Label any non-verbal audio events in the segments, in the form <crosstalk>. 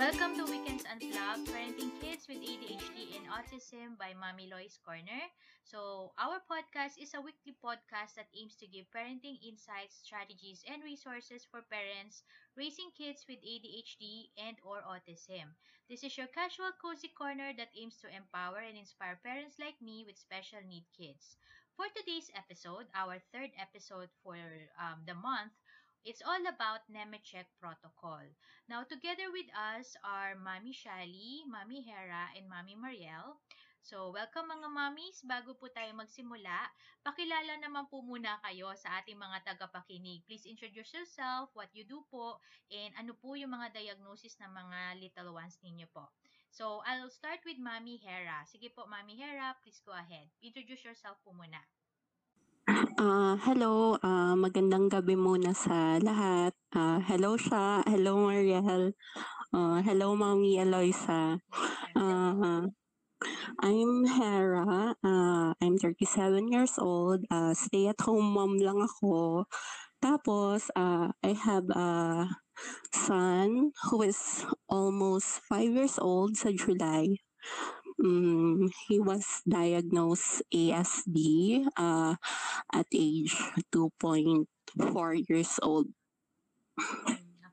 Welcome to Weekends Unplugged, Parenting Kids with ADHD and Autism by Mommy Lois Corner. So, our podcast is a weekly podcast that aims to give parenting insights, strategies, and resources for parents raising kids with ADHD and or autism. This is your casual cozy corner that aims to empower and inspire parents like me with special need kids. For today's episode, our third episode for um, the month, It's all about Nemetschek protocol. Now, together with us are Mami Shali, Mami Hera, and Mami Mariel. So, welcome mga mamis. Bago po tayo magsimula, pakilala naman po muna kayo sa ating mga tagapakinig. Please introduce yourself, what you do po, and ano po yung mga diagnosis ng mga little ones ninyo po. So, I'll start with Mami Hera. Sige po, Mami Hera, please go ahead. Introduce yourself po muna. Ah, hello, ah, magandang gabi muna sa lahat. Ah, hello siya, hello Mariel, ah, hello Mami Eloisa. Ah, I'm Hera, ah, I'm 37 years old, ah, stay-at-home mom lang ako. Tapos, ah, I have a son who is almost 5 years old sa July. Mm, he was diagnosed ASD uh, at age 2.4 years old.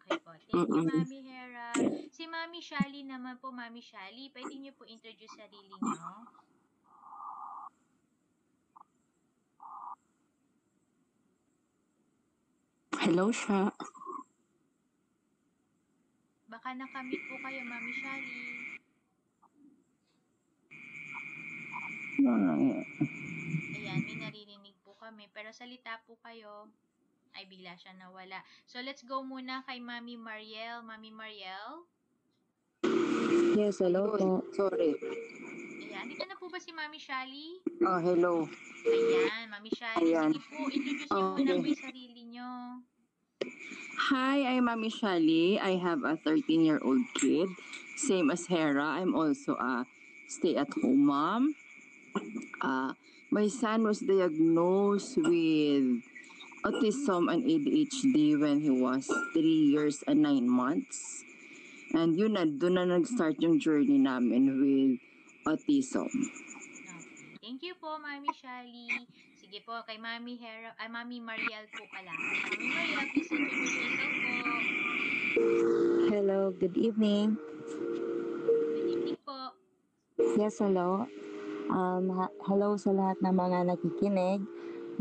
Okay po. Thank you, Mm-mm. Mami Hera. Si Mami Shali naman po, Mami Shali, pwede niyo po introduce sarili niyo? Hello siya. Baka nakamit po kayo, Mami Shali. Ayan, may naririnig po kami. Pero salita po kayo. Ay, bigla siya nawala. So, let's go muna kay Mami Mariel. Mami Mariel? Yes, hello po. Sorry. Ayan, dito na po ba si Mami Shali? Ah, hello. Ayan, Mami Shali. Ayan. Sige po, introduce niyo Okay. muna po yung sarili niyo. Hi, I'm Mami Shali. I have a 13-year-old kid. Same as Hera. I'm also a stay-at-home mom. Uh, my son was diagnosed with autism and ADHD when he was 3 years and 9 months. And yun na, doon na nag-start yung journey namin with autism. Okay. Thank you po, Mami Shali. Sige po, kay Mami Hera, ay Mami Mariel po pala. Mami Mariel, please introduce yourself po. Hello, good evening. Good evening po. Yes, hello. Um, hello sa lahat ng mga nakikinig.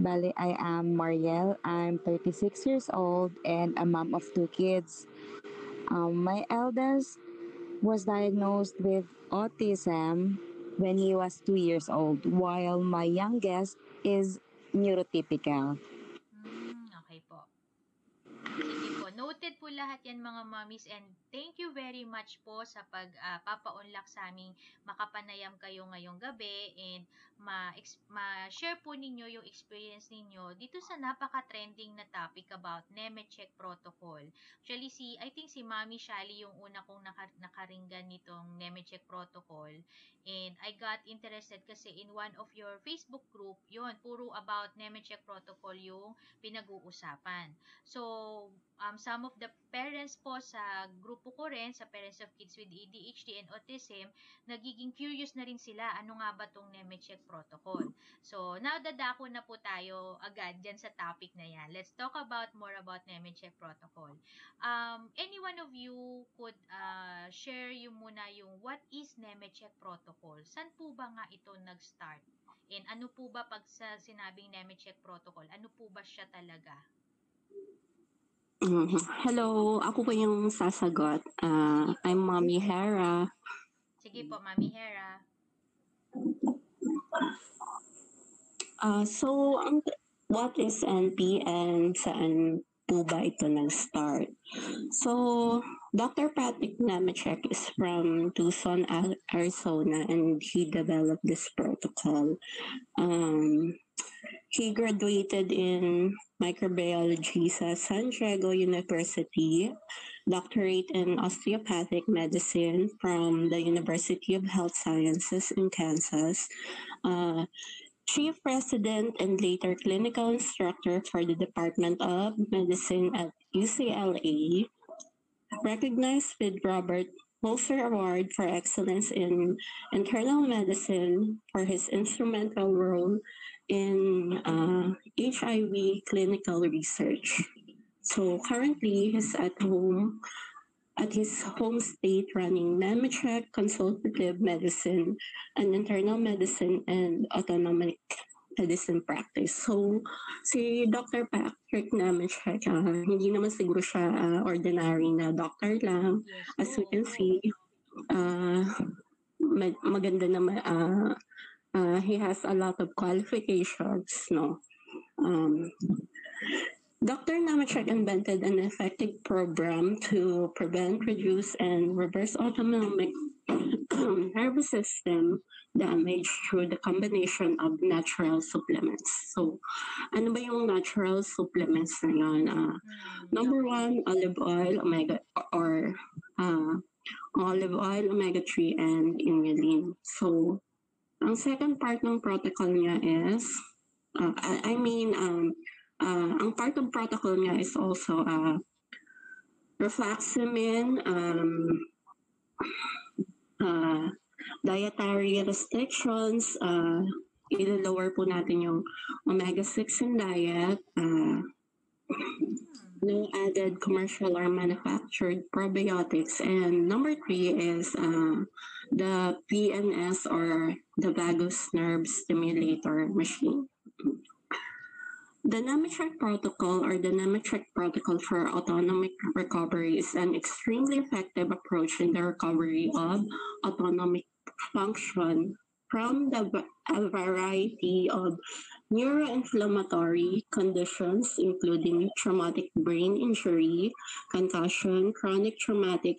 Bali, I am Mariel. I'm 36 years old and a mom of two kids. Um, my eldest was diagnosed with autism when he was two years old, while my youngest is neurotypical. Hmm, okay po. Sige po. Noted po lahat yan mga mommies and thank you very much po sa pag ah, papaunlak sa aming makapanayam kayo ngayong gabi and ma- ma-share po ninyo yung experience ninyo dito sa napaka-trending na topic about Nemetschek protocol. Actually, si, I think si Mami Shali yung una kong naka- nakaringgan nitong Nemetschek protocol and I got interested kasi in one of your Facebook group, yun, puro about Nemetschek protocol yung pinag-uusapan. So, um, some of the parents po sa grupo ko rin, sa Parents of Kids with ADHD and Autism, nagiging curious na rin sila ano nga ba tong Nemetschek protocol. So, now dadako na po tayo agad dyan sa topic na yan. Let's talk about more about Nemetschek protocol. Um, any one of you could uh, share yung muna yung what is Nemetschek protocol? San po ba nga ito nag-start? And ano po ba pag sa sinabing Nemetschek protocol, ano po ba siya talaga? Mhm. Hello, ako po yung sasagot. Ah, I'm Mommy Hera. Sige po, Mami Hera. Ah, so, ang, what is NP and saan po ba ito nag-start? So, Dr. Patrick Nemechek is from Tucson, Arizona, and he developed this protocol. Um, he graduated in microbiology sa San Diego University, doctorate in osteopathic medicine from the University of Health Sciences in Kansas, uh, chief resident and later clinical instructor for the Department of Medicine at UCLA, recognized with Robert Holzer Award for Excellence in Internal Medicine for his instrumental role in uh, HIV clinical research. So currently, he's at home at his home state running Nemetschek Consultative Medicine and Internal Medicine and Autonomic Medicine Practice. So, si Dr. Patrick Nemetschek, ah, hindi naman siguro siya ah, ordinary na doctor lang. As po, can see, uh, mag- maganda naman, uh, uh, he has a lot of qualifications, no? Um, Dr. Namachek invented an effective program to prevent, reduce, and reverse autonomic nervous system damage through the combination of natural supplements. So, ano ba yung natural supplements na yun? Ah, Mm, Number one, olive oil, omega, or uh, olive oil, omega-3, and inulin. So, ang second part ng protocol niya is, uh, I, mean, um, uh, ang part of protocol niya is also uh, reflaxamine, um, uh, dietary restrictions, uh, ilo-lower po natin yung omega-6 in diet, uh, no added commercial or manufactured probiotics. And number three is uh, the PNS or the vagus nerve stimulator machine. The Nemetschek protocol or the Nemetschek protocol for autonomic recovery is an extremely effective approach in the recovery of autonomic function from the a variety of neuroinflammatory conditions, including traumatic brain injury, concussion, chronic traumatic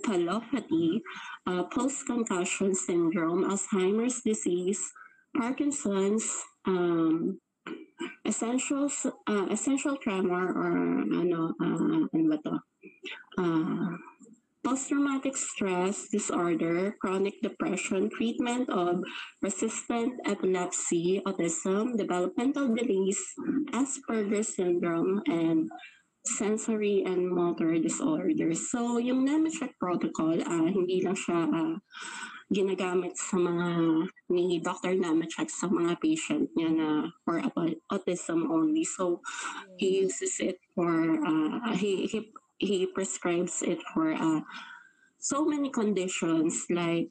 encephalopathy, uh, post-concussion syndrome, Alzheimer's disease, Parkinson's, um, essential uh, essential tremor or ano uh, ano ba to? Uh, post-traumatic stress disorder, chronic depression, treatment of resistant epilepsy, autism, developmental delays, Asperger's syndrome, and sensory and motor disorders. So, yung Nemetschek protocol, ah, hindi lang siya ah, ginagamit sa mga ni Dr. Nemetschek sa mga patient niya na for autism only. So, he uses it for, uh, he, he, he prescribes it for uh, so many conditions like,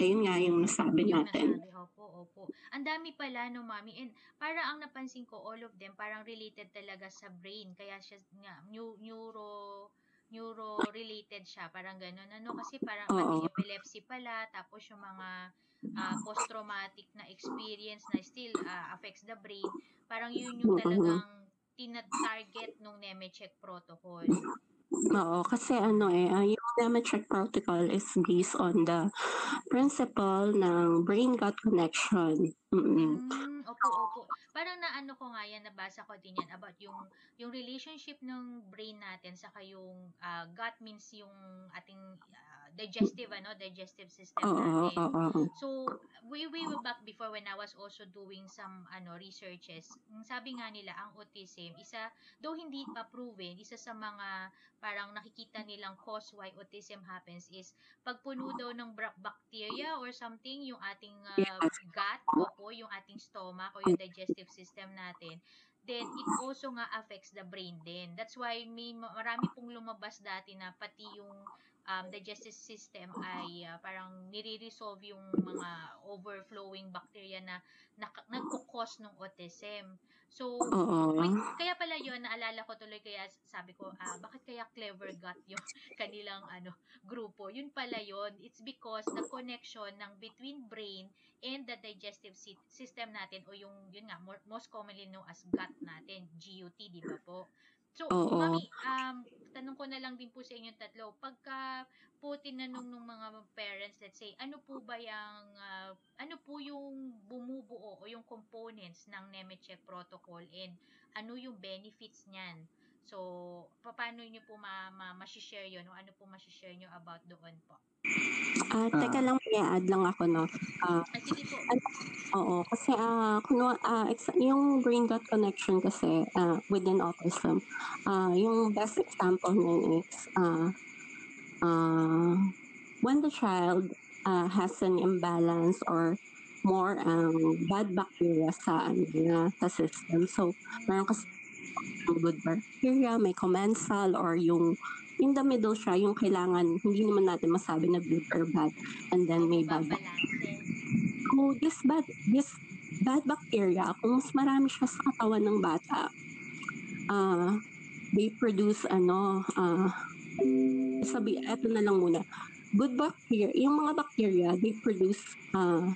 ayun nga yung nasabi natin. Opo. Ang dami pala, no, mami. And parang ang napansin ko, all of them, parang related talaga sa brain. Kaya siya, nga, neu- neuro, neuro-related siya. Parang ganun. Ano, kasi parang pati epilepsy pala, tapos yung mga ah, post-traumatic na experience na still ah, affects the brain. Parang yun yung Mhm. talagang tina-target nung Nemetschek protocol. Oo, kasi ano eh, ah, yung Nemetschek protocol is based on the principle ng brain-gut connection. Mm-mm. Mm, opo, opo. Parang naano ko nga yan, nabasa ko din yan about yung yung relationship ng brain natin saka yung ah, gut means yung ating ah, digestive ano, digestive system Oo, natin. oo, oo. So, way way back before when I was also doing some ano researches, sabi nga nila ang autism, isa though hindi pa proven, isa sa mga parang nakikita nilang cause why autism happens is pagpuno daw ng bacteria or something yung ating uh, gut, opo, yung ating stomach o yung digestive system natin, then it also nga affects the brain din. That's why may ma- marami pong lumabas dati na pati yung um, digestive system ay uh, <laughs> parang nire-resolve yung mga overflowing bacteria na nak- nagkukos ng autism. So. Wait, kaya pala yun, naalala ko tuloy kaya sabi ko, ah, bakit kaya clever gut <laughs> yung kanilang ano grupo? Yun pala yun. It's because the connection ng between brain and the digestive sy- system natin o yung yun nga more, most commonly known as gut natin, GUT, di ba po? So, Oo. mami, um, tanong ko na lang din po sa inyong tatlo, pagka po tinanong ng mga parents, let's say, ano po ba yung, ah, ano po yung bumubuo o yung components ng Nemetschek protocol and ano yung benefits niyan? So, pa- paano nyo po ma, ma, share yun o ano po ma-share nyo about doon po? Ah, teka lang, may add lang ako, no? Ah, Ay, sige po. Oo, kasi ah kuno ah ex- yung brain gut connection kasi ah within autism, ah yung best example niyan is ah uh, when the child uh, has an imbalance or more um, bad bacteria sa ano niya, sa system. So, meron kasi good bacteria, may commensal or yung in the middle siya, yung kailangan, hindi naman natin masabi na good or bad. And then may bad Babalanse. So, this bad, this bad bacteria, kung mas marami siya sa katawan ng bata, ah they produce ano, ah sabi, eto na lang muna. Good bacteria, yung mga bacteria, they produce ah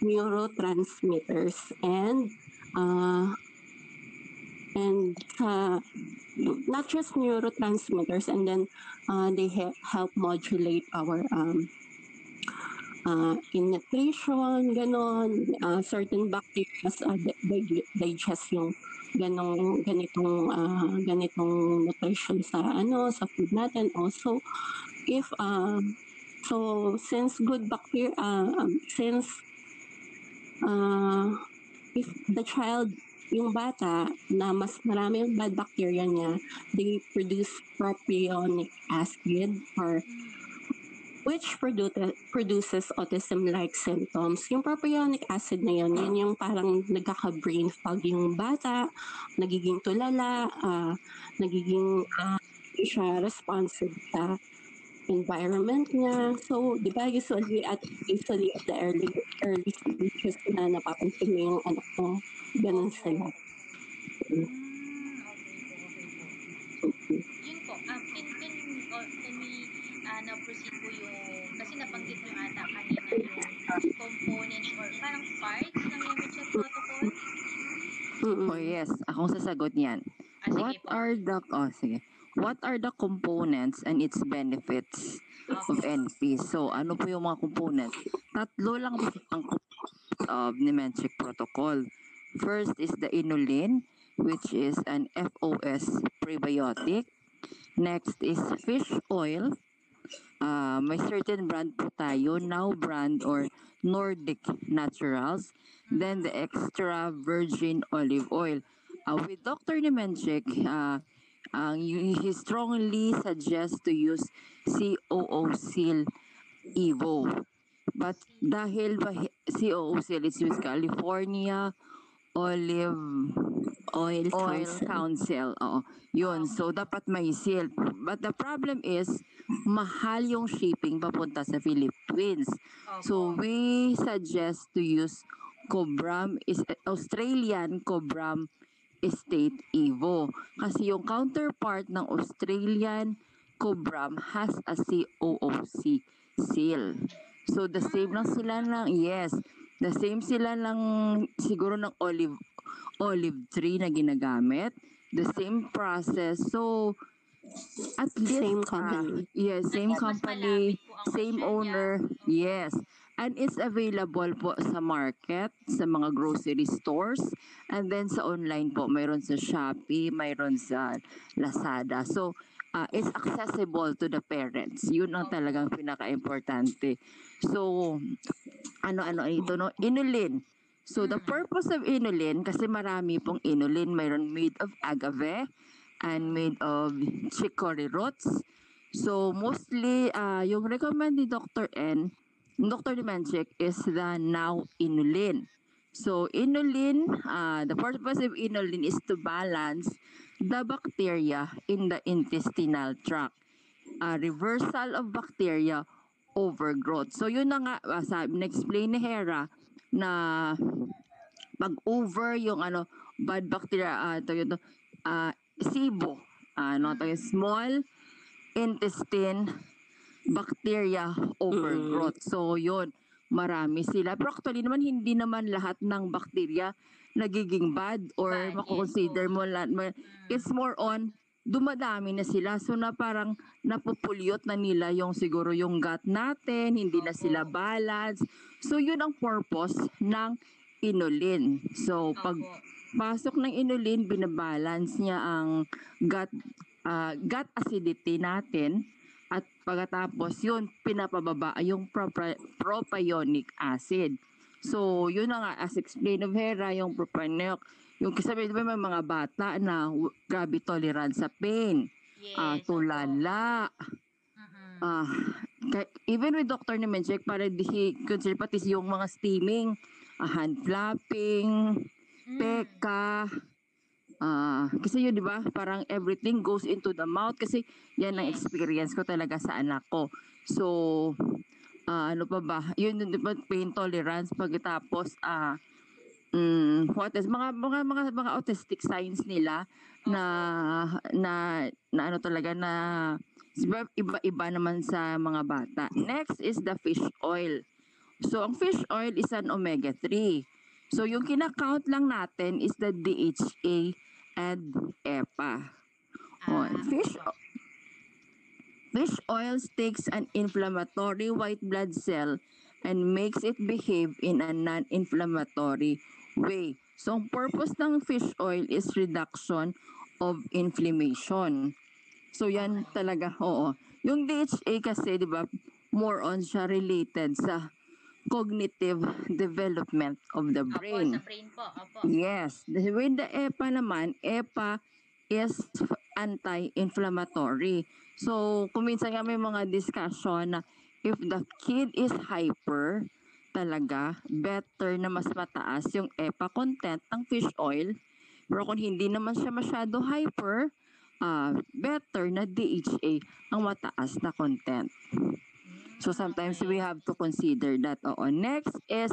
neurotransmitters and uh, and uh, not just neurotransmitters and then uh, they he- help modulate our um, uh, in nutrition, ganon, uh, certain bacteria uh, di- dig- digest yung ganong ganitong uh, ganitong nutrition sa ano sa food natin also. If um so since good bacteria uh, since uh, if the child yung bata na mas marami yung bad bacteria niya, they produce propionic acid or which produce, produces autism-like symptoms. Yung propionic acid na yun, yun yung parang nagkaka-brain fog yung bata, nagiging tulala, ah, nagiging siya responsive sa environment niya. So, di ba, usually at, usually at the early, early stages na napapansin mo yung anak mo, ganun sila. Hmm, okay po, okay po. Yun po, um, can, can, oh, can we uh, now proceed po yung, kasi nabanggit nyo ata kanina yung components or parang parts ng check protocol? Mm-mm. Oh yes, akong sasagot niyan. Ah, sige What po. are the oh sige. What are the components and its benefits of Okay. NP? So, ano po yung mga components? Tatlo lang po ang components of protocol. First is the inulin, which is an FOS prebiotic. Next is fish oil. Uh, may certain brand po tayo, Now brand or Nordic Naturals. Then the extra virgin olive oil. Uh, with Dr. Nemenchik, uh, ang he strongly suggests to use COO Seal Evo. But dahil ba COO Seal is used California Olive Oil, Oil council. Oo. Yun. So, dapat may seal. But the problem is, mahal yung shipping papunta sa Philippines. So, we suggest to use Cobram, is Australian Cobram Estate Evo. Kasi yung counterpart ng Australian Cobram has a COOC seal. So, the same lang sila ng, yes, the same sila lang siguro ng olive olive tree na ginagamit. The same process. So, at least, Same company. yes, same At company, same owner. Yes. And it's available po sa market, sa mga grocery stores, and then sa online po. Mayroon sa Shopee, mayroon sa Lazada. So, uh, it's accessible to the parents. Yun ang talagang pinaka-importante. So, ano-ano ito, no? Inulin. So, the purpose of inulin, kasi marami pong inulin, mayroon made of agave and made of chicory roots. So, mostly, uh, yung recommend ni Dr. N, Dr. Dimenchik is the now inulin. So, inulin, uh, the purpose of inulin is to balance the bacteria in the intestinal tract. A reversal of bacteria overgrowth. So, yun na nga, uh, sabi, na-explain ni Hera na pag over yung ano, bad bacteria, ah ito yun, ah SIBO, ano, ito yung small intestine bacteria overgrowth. So, yun, marami sila. Pero actually naman, hindi naman lahat ng bacteria nagiging bad or Bad, makukonsider mo lahat. Mm. It's more on, dumadami na sila. So, na parang napupulyot na nila yung siguro yung gut natin, hindi na sila balance. So, yun ang purpose ng inulin. So, pag pasok ng inulin, binabalance niya ang gut, ah, gut acidity natin. At pagkatapos yun, pinapababa yung propionic acid. So, yun na nga, as explained of Hera, yung propionic, yung sabi, di ba may mga bata na grabe tolerance sa pain, Yes. ah, opo. tulala, Mhm. ah ka- even with Dr. Nemechek, para di he consider pati yung mga steaming, ah, hand flapping, Mm. peka, ah kasi yun, di ba, parang everything goes into the mouth kasi yan ang experience ko talaga sa anak ko. So, ah, ano pa ba, yun, di ba, pain tolerance, pagkatapos, ah, mm, what is, mga, mga, mga, mga autistic signs nila, na na na ano talaga na iba iba naman sa mga bata. Next is the fish oil. So ang fish oil is an omega 3. So yung kina-count lang natin is the DHA and EPA. Oh, Ah, fish opo. Fish oil takes an inflammatory white blood cell and makes it behave in a non-inflammatory way. So, ang purpose ng fish oil is reduction of inflammation. So, yan talaga, oo. Yung DHA kasi, di ba, more on siya related sa cognitive development of the Opo, brain. sa brain po. Opo. Yes. With the EPA naman, EPA is anti-inflammatory. So, kung minsan nga may mga discussion na if the kid is hyper, talaga, better na mas mataas yung EPA content ng fish oil. Pero kung hindi naman siya masyado hyper, ah better na DHA ang mataas na content. So sometimes we have to consider that. Oo. Next is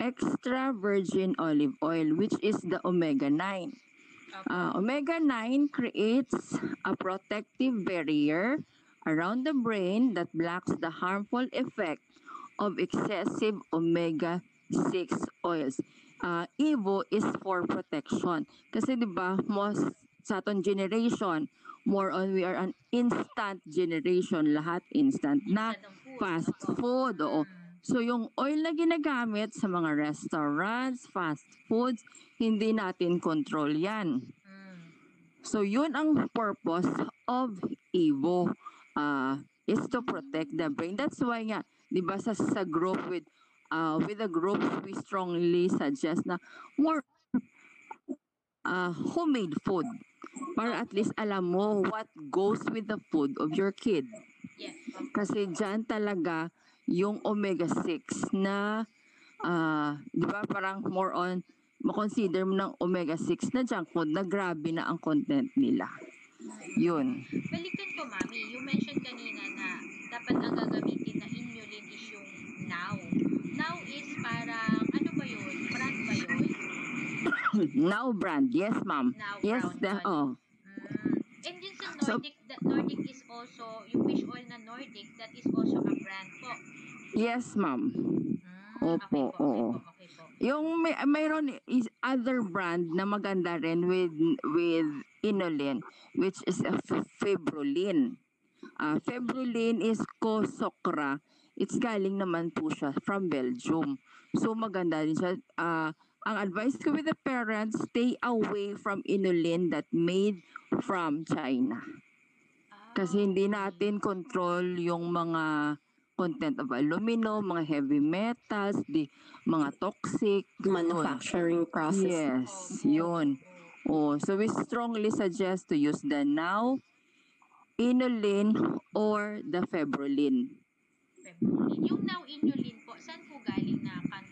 extra virgin olive oil which is the omega 9. Opo. Uh, omega 9 creates a protective barrier around the brain that blocks the harmful effect of excessive omega 6 oils. Uh, Evo is for protection. Kasi 'di ba, most sa aton generation, more on we are an instant generation, lahat instant na. Fast food. Oo. So yung oil na ginagamit sa mga restaurants, fast foods, hindi natin control 'yan. Mm. So yun ang purpose of Evo uh, is to protect the brain. That's why nga, 'di ba sa sa group with uh, with the group we strongly suggest na more uh, homemade food para at least alam mo what goes with the food of your kid. Yes. Kasi dyan talaga yung omega-6 na, ah, di ba, parang more on, makonsider mo ng omega-6 na junk food na grabe na ang content nila. Yun. Balikan ko, Mami. You mentioned kanina na dapat ang gagamitin na inulin is yung now. Now is parang, ano ba yun? Brand ba yun? <coughs> Now brand, yes ma'am. Now Yes, the, one. oh. And yun sa So- Nordic, the Nordic is also, yung fish oil na Nordic, that is also a brand po. Yes ma'am. Mm, Opo, okay po, oo. okay po, okay po. Yung may, mayroon is other brand na maganda rin with with inulin which is a f- Febrolin. Ah, Febrolin is Kosokra. It's galing naman po siya from Belgium. So maganda din siya. Ah, ang advice ko with the parents, stay away from inulin that made from China. Ah, Kasi hindi okay. natin control yung mga content of aluminum, mga heavy metals, di, mga toxic, yun. Manufacturing process. Yes, Opo, yun. Oh, so we strongly suggest to use the now, inulin, or the febrolin. Yung now inulin po, saan po galing na country yun?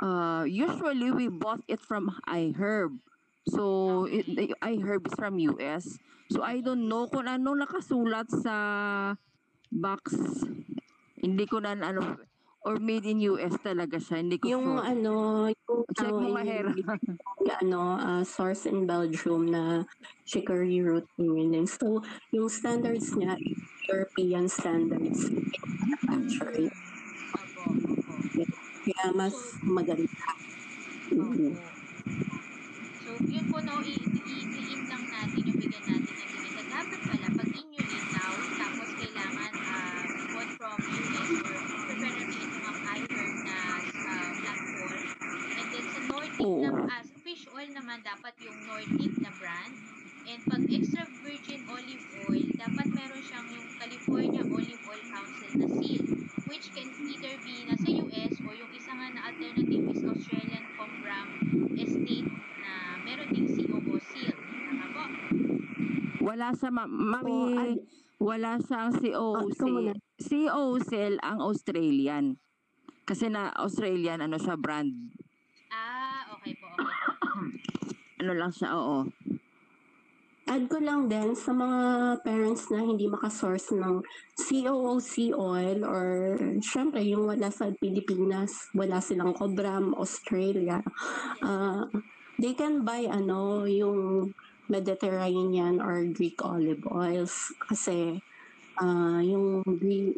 Uh, usually we bought it from iHerb. So, it, iHerb is from US. So, I don't know kung ano nakasulat sa box. Hindi ko na ano, or made in US talaga siya. Hindi ko Yung sure. ano, yung Check mo nga, Hera. yung ano, ah, source in Belgium na chicory root inulin. So, yung standards niya, European standards. Actually, opo. Kaya mas maganda. Opo. Mhm. So, yun po, no, i- i- i-in lang natin yung bigyan natin ng limit. Dapat pala, pag inulin now, tapos kailangan uh, bought from US or preferably ito nga iHerb na uh, black oil. And then sa Nordic Oo. na, as fish oil naman, dapat yung Nordic na brand. And pag extra virgin olive oil, dapat meron siyang yung California Olive Oil Council na seal, which can either be nasa US o yung isa nga na alternative is Australian Combram Estate na meron ding COO seal. Tama po? Wala sa ma- mami, So, ad- Wala siyang COOC. ikaw muna. COOC ang Australian. Kasi na Australian, ano siya, brand. Ah, okay po, okay po. Ano lang siya, oo. Add ko lang din sa mga parents na hindi makasource ng COOC oil or syempre yung wala sa Pilipinas, wala silang Cobram, Australia. Uh, they can buy ano yung Mediterranean or Greek olive oils kasi ah yung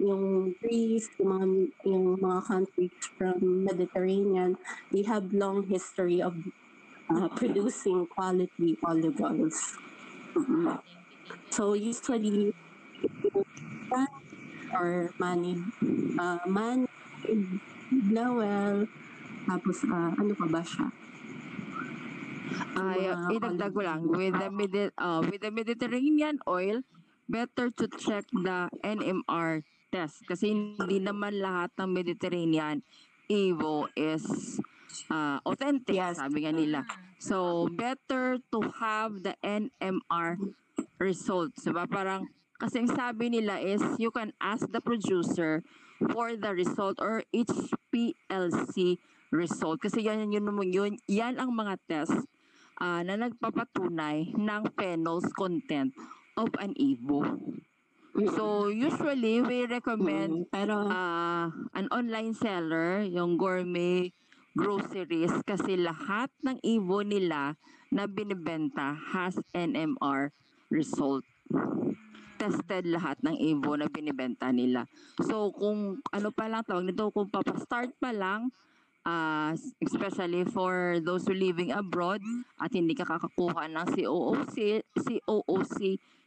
yung Greece, yung mga, yung mga countries from Mediterranean, they have long history of uh, producing quality olive oils. Mhm. You. So usually or money uh, money Blowell tapos ah, ano pa ba siya? Ay, Mga idagdag ko lang, with the, Medi- uh, with the Mediterranean oil, better to check the NMR test. Kasi hindi naman lahat ng Mediterranean Evo is uh, authentic, Yes. sabi nga nila. So, better to have the NMR results. Diba? Parang, kasi ang sabi nila is, you can ask the producer for the result or HPLC result. Kasi yan, yun, yun, yun, yan ang mga test ah, na nagpapatunay ng phenols content of an Evo. So, usually, we recommend Mm, pero ah an online seller, yung gourmet groceries, kasi lahat ng Evo nila na binibenta has NMR result. Tested lahat ng Evo na binibenta nila. So, kung ano pa lang tawag nito, kung papastart pa lang, ah, especially for those who living abroad at hindi ka kakakuha ng COOC, COOC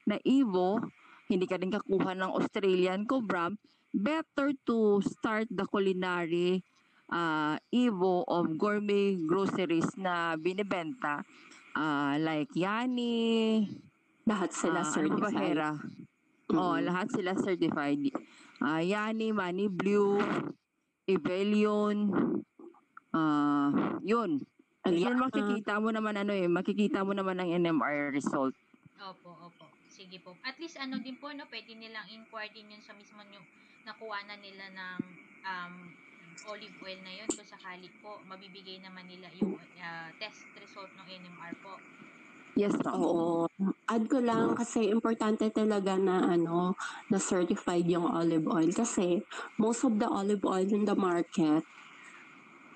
na Evo, hindi ka din kakuha ng Australian Cobram, better to start the culinary uh, Evo of gourmet groceries na binibenta ah, like Yani, lahat sila ano ba, certified. Hera? Oh, Mm. lahat sila certified. Ah, Yani, Money Blue, Evelion, ah, yun. Al- Yun makikita mo naman ano eh, makikita mo naman ang NMR result. Opo, opo. Sige po. At least ano din po, no, pwede nilang inquire din yun sa mismo yung nakuha na nila ng um, olive oil na yun kung sakali po mabibigay naman nila yung uh, test result ng NMR po. Yes. Oo. Add ko lang kasi importante talaga na ano, na certified yung olive oil kasi most of the olive oil in the market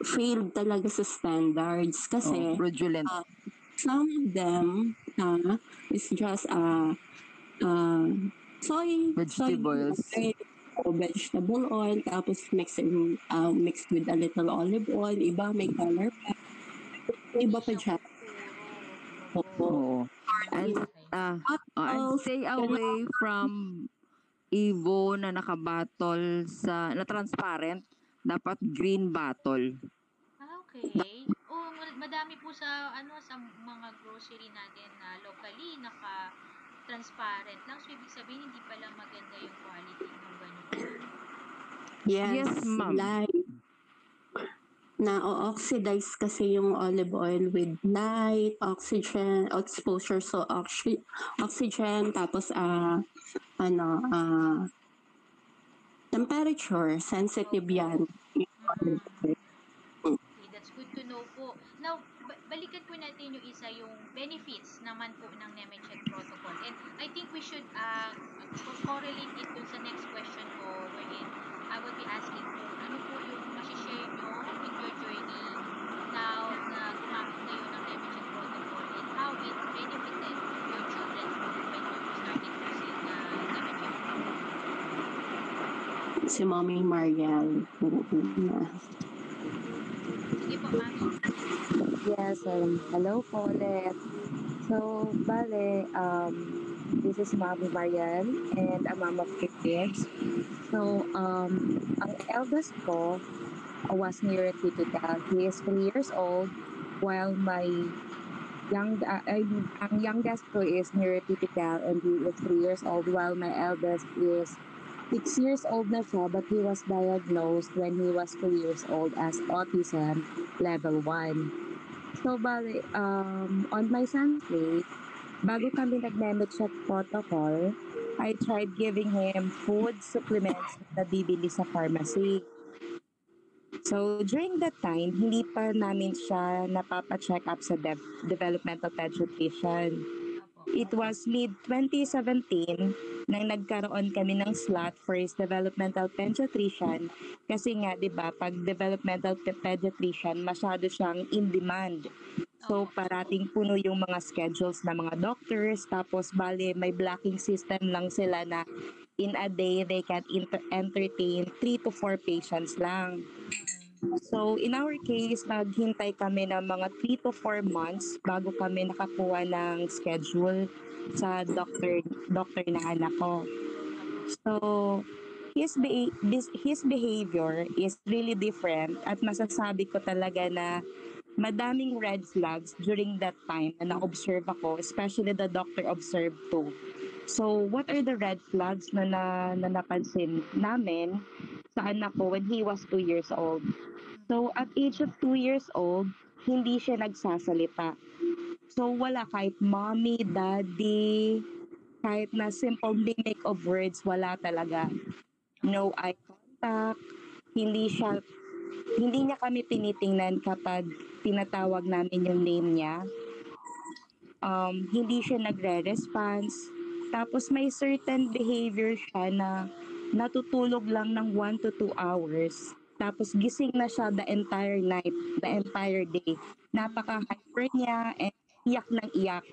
failed talaga sa standards Oh, kasi fraudulent. some of them uh, is just uh, uh, soy Vegetables. soy vegetable oil tapos mix in, uh, mixed with a little olive oil iba may color pa iba pa dyan. Oo. Oo. And Okay. ah, oh, and stay away from Evo na nakabattle sa na transparent, dapat green bottle. Ah, okay. Oh, mal- madami po sa ano sa mga grocery natin na locally naka transparent lang. So, ibig sabihin, hindi pala maganda yung quality ng ganito. Yes, Yes, ma'am. Like, na-oxidize kasi yung olive oil with light, oxygen, exposure so oxy, oxygen, tapos ah ano, ah temperature, sensitive yan. Yung olive oil. Okay, that's good to know po. Now, ba- balikan po natin yung isa, yung benefits naman po ng Nemetschek protocol. And I think we should uh, co- correlate it dun sa next question ko wherein I will be asking po, ano po yung masishare nyo with your journey now na gumamit kayo ng Nemetschek protocol and how it benefited your children when you started using uh, Nemetschek Si Mommy Mariel. Yes, um, hello po. So, bale, um, this is Mami Marian and a mom of two kids. So, um, ang eldest ko was neurotypical. He is three years old while my young, uh, ang youngest ko is near neurotypical and he is three years old while my eldest is six years old na siya but he was diagnosed when he was two years old as autism level 1. So, bali, um, on my son's plate, bago kami nag check protocol, I tried giving him food supplements na bibili sa pharmacy. So, during that time, hindi pa namin siya napapa-check up sa dev- developmental pediatrician. It was mid-2017 nang nagkaroon kami ng slot for his developmental pediatrician kasi nga, di ba, pag developmental pe- pediatrician, masyado siyang in demand. So, parating puno yung mga schedules ng mga doctors. Tapos, bale, may blocking system lang sila na in a day, they can inter- entertain 3 to 4 patients lang. So, in our case, naghintay kami ng mga 3 to 4 months bago kami nakakuha ng schedule sa doctor doctor na anak ko. So, his, be- this- his behavior is really different at masasabi ko talaga na madaming red flags during that time na na-observe ako, especially the doctor observed too. So, what are the red flags na, na, na napansin namin sa anak ko when he was 2 years old? So, at age of 2 years old, hindi siya nagsasalita. So, wala kahit mommy, daddy, kahit na simple mimic of words, wala talaga. No eye contact, hindi siya, hindi niya kami tinitingnan kapag tinatawag namin yung name niya. Um, hindi siya nagre-response. Tapos may certain behavior siya na natutulog lang ng 1 to 2 hours. Tapos gising na siya the entire night, the entire day. Napaka-hyper niya and iyak ng iyak.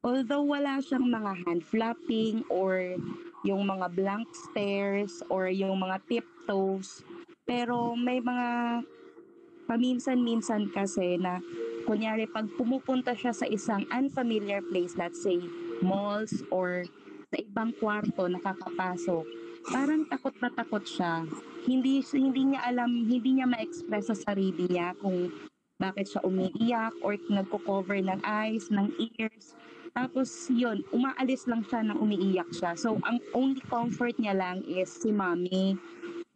Although wala siyang mga hand flapping or yung mga blank stares or yung mga tiptoes, pero may mga paminsan-minsan kasi na kunyari pag pumupunta siya sa isang unfamiliar place, let's say malls or sa ibang kwarto nakakapasok, parang takot na takot siya. Hindi hindi niya alam, hindi niya ma-express sa sarili niya kung bakit siya umiiyak or nagko-cover ng eyes, ng ears. Tapos yun, umaalis lang siya nang umiiyak siya. So ang only comfort niya lang is si mommy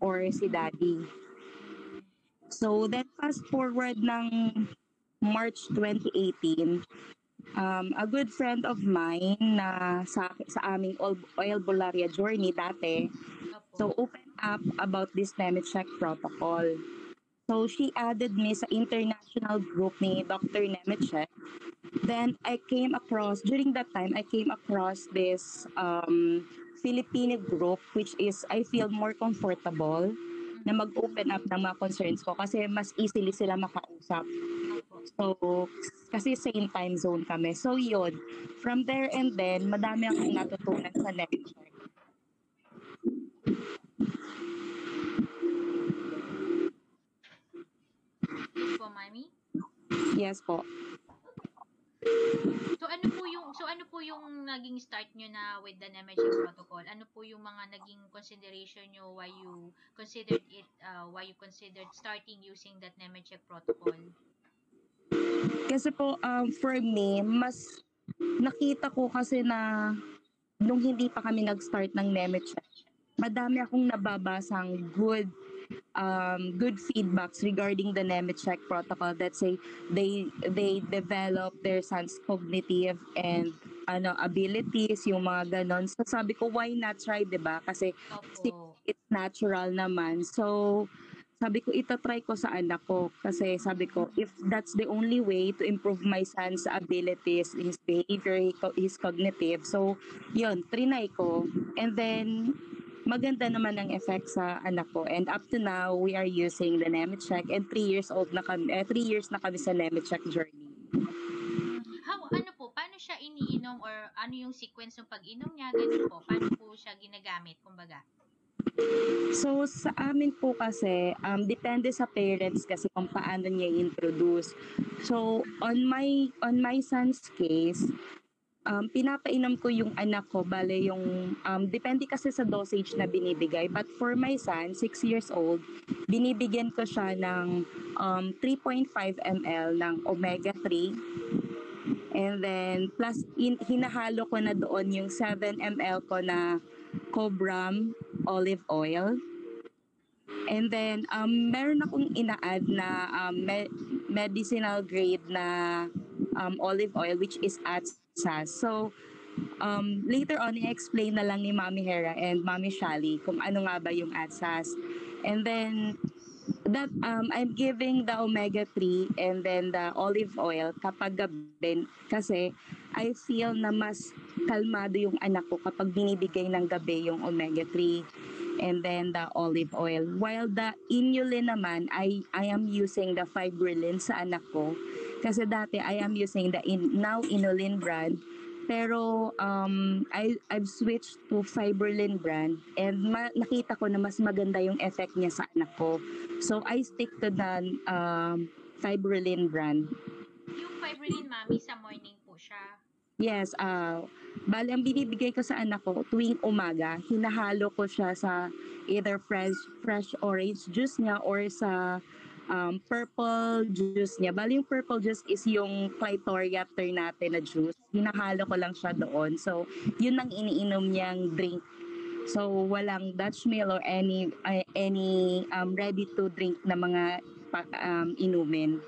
or si daddy. So then fast forward ng March 2018, um, a good friend of mine na sa, sa aming oil, oil Bularia journey dati, so open up about this Nemetschek protocol. So she added me sa international group ni Dr. Nemetschek. Then I came across, during that time, I came across this um, Filipino group which is, I feel more comfortable na mag-open up ng mga concerns ko kasi mas easily sila makausap. So, kasi same time zone kami. So, yun. From there and then, madami akong natutunan sa. Yes po, mami. Yes po. So ano po yung so ano po yung naging start nyo na with the Nemetschek protocol? Ano po yung mga naging consideration nyo why you considered it uh, why you considered starting using that Nemetschek protocol? Kasi po, um, for me, mas nakita ko kasi na nung hindi pa kami nag-start ng Nemetschek, madami akong nababasang good um, good feedbacks regarding the Nemetschek protocol that say they they develop their son's cognitive and ano abilities, yung mga ganon. So sabi ko, why not try, 'di ba? Kasi Opo. it's natural naman. So, sabi ko, itatry ko sa anak ko. Kasi sabi ko, if that's the only way to improve my son's abilities, his behavior, his cognitive. So, yun, trinay ko. And then, maganda naman ang effect sa anak ko. And up to now, we are using the Nemetschek. And three years old na kami, eh, three years na kami sa Nemetschek journey. How ano po paano siya iniinom or ano yung sequence ng pag-inom niya ganun po? Paano po siya ginagamit kumbaga? So sa amin po kasi, um, depende sa parents kasi kung paano niya i-introduce. So on my on my son's case, um, pinapainom ko yung anak ko, bale yung, um, depende kasi sa dosage na binibigay. But for my son, 6 years old, binibigyan ko siya ng um, 3.5 ml ng omega-3. And then, plus, in, hinahalo ko na doon yung 7 ml ko na Cobram olive oil. And then, um, meron akong ina-add na um, me- medicinal grade na um, olive oil which is ATSAS. So, um, later on, i-explain na lang ni Mami Hera and Mami Shali kung ano nga ba yung ATSAS. And then, that um, I'm giving the omega-3 and then the olive oil kapag gabi kasi I feel na mas kalmado yung anak ko kapag binibigay ng gabi yung omega-3 and then the olive oil. While the inulin naman, I, I am using the fibrillin sa anak ko. Kasi dati I am using the in, now inulin brand. Pero um, I, I've switched to fibrillin brand and ma- nakita ko na mas maganda yung effect niya sa anak ko. So I stick to the um, fibrillin brand. Yung fibrillin, mami, sa morning. Yes, uh, bali ang binibigay ko sa anak ko tuwing umaga, hinahalo ko siya sa either fresh fresh orange juice niya or sa um, purple juice niya. Bali yung purple juice is yung Clitoria natin na juice. Hinahalo ko lang siya doon. So, yun ang iniinom niyang drink. So, walang Dutch meal or any uh, any um, ready to drink na mga um, inumin.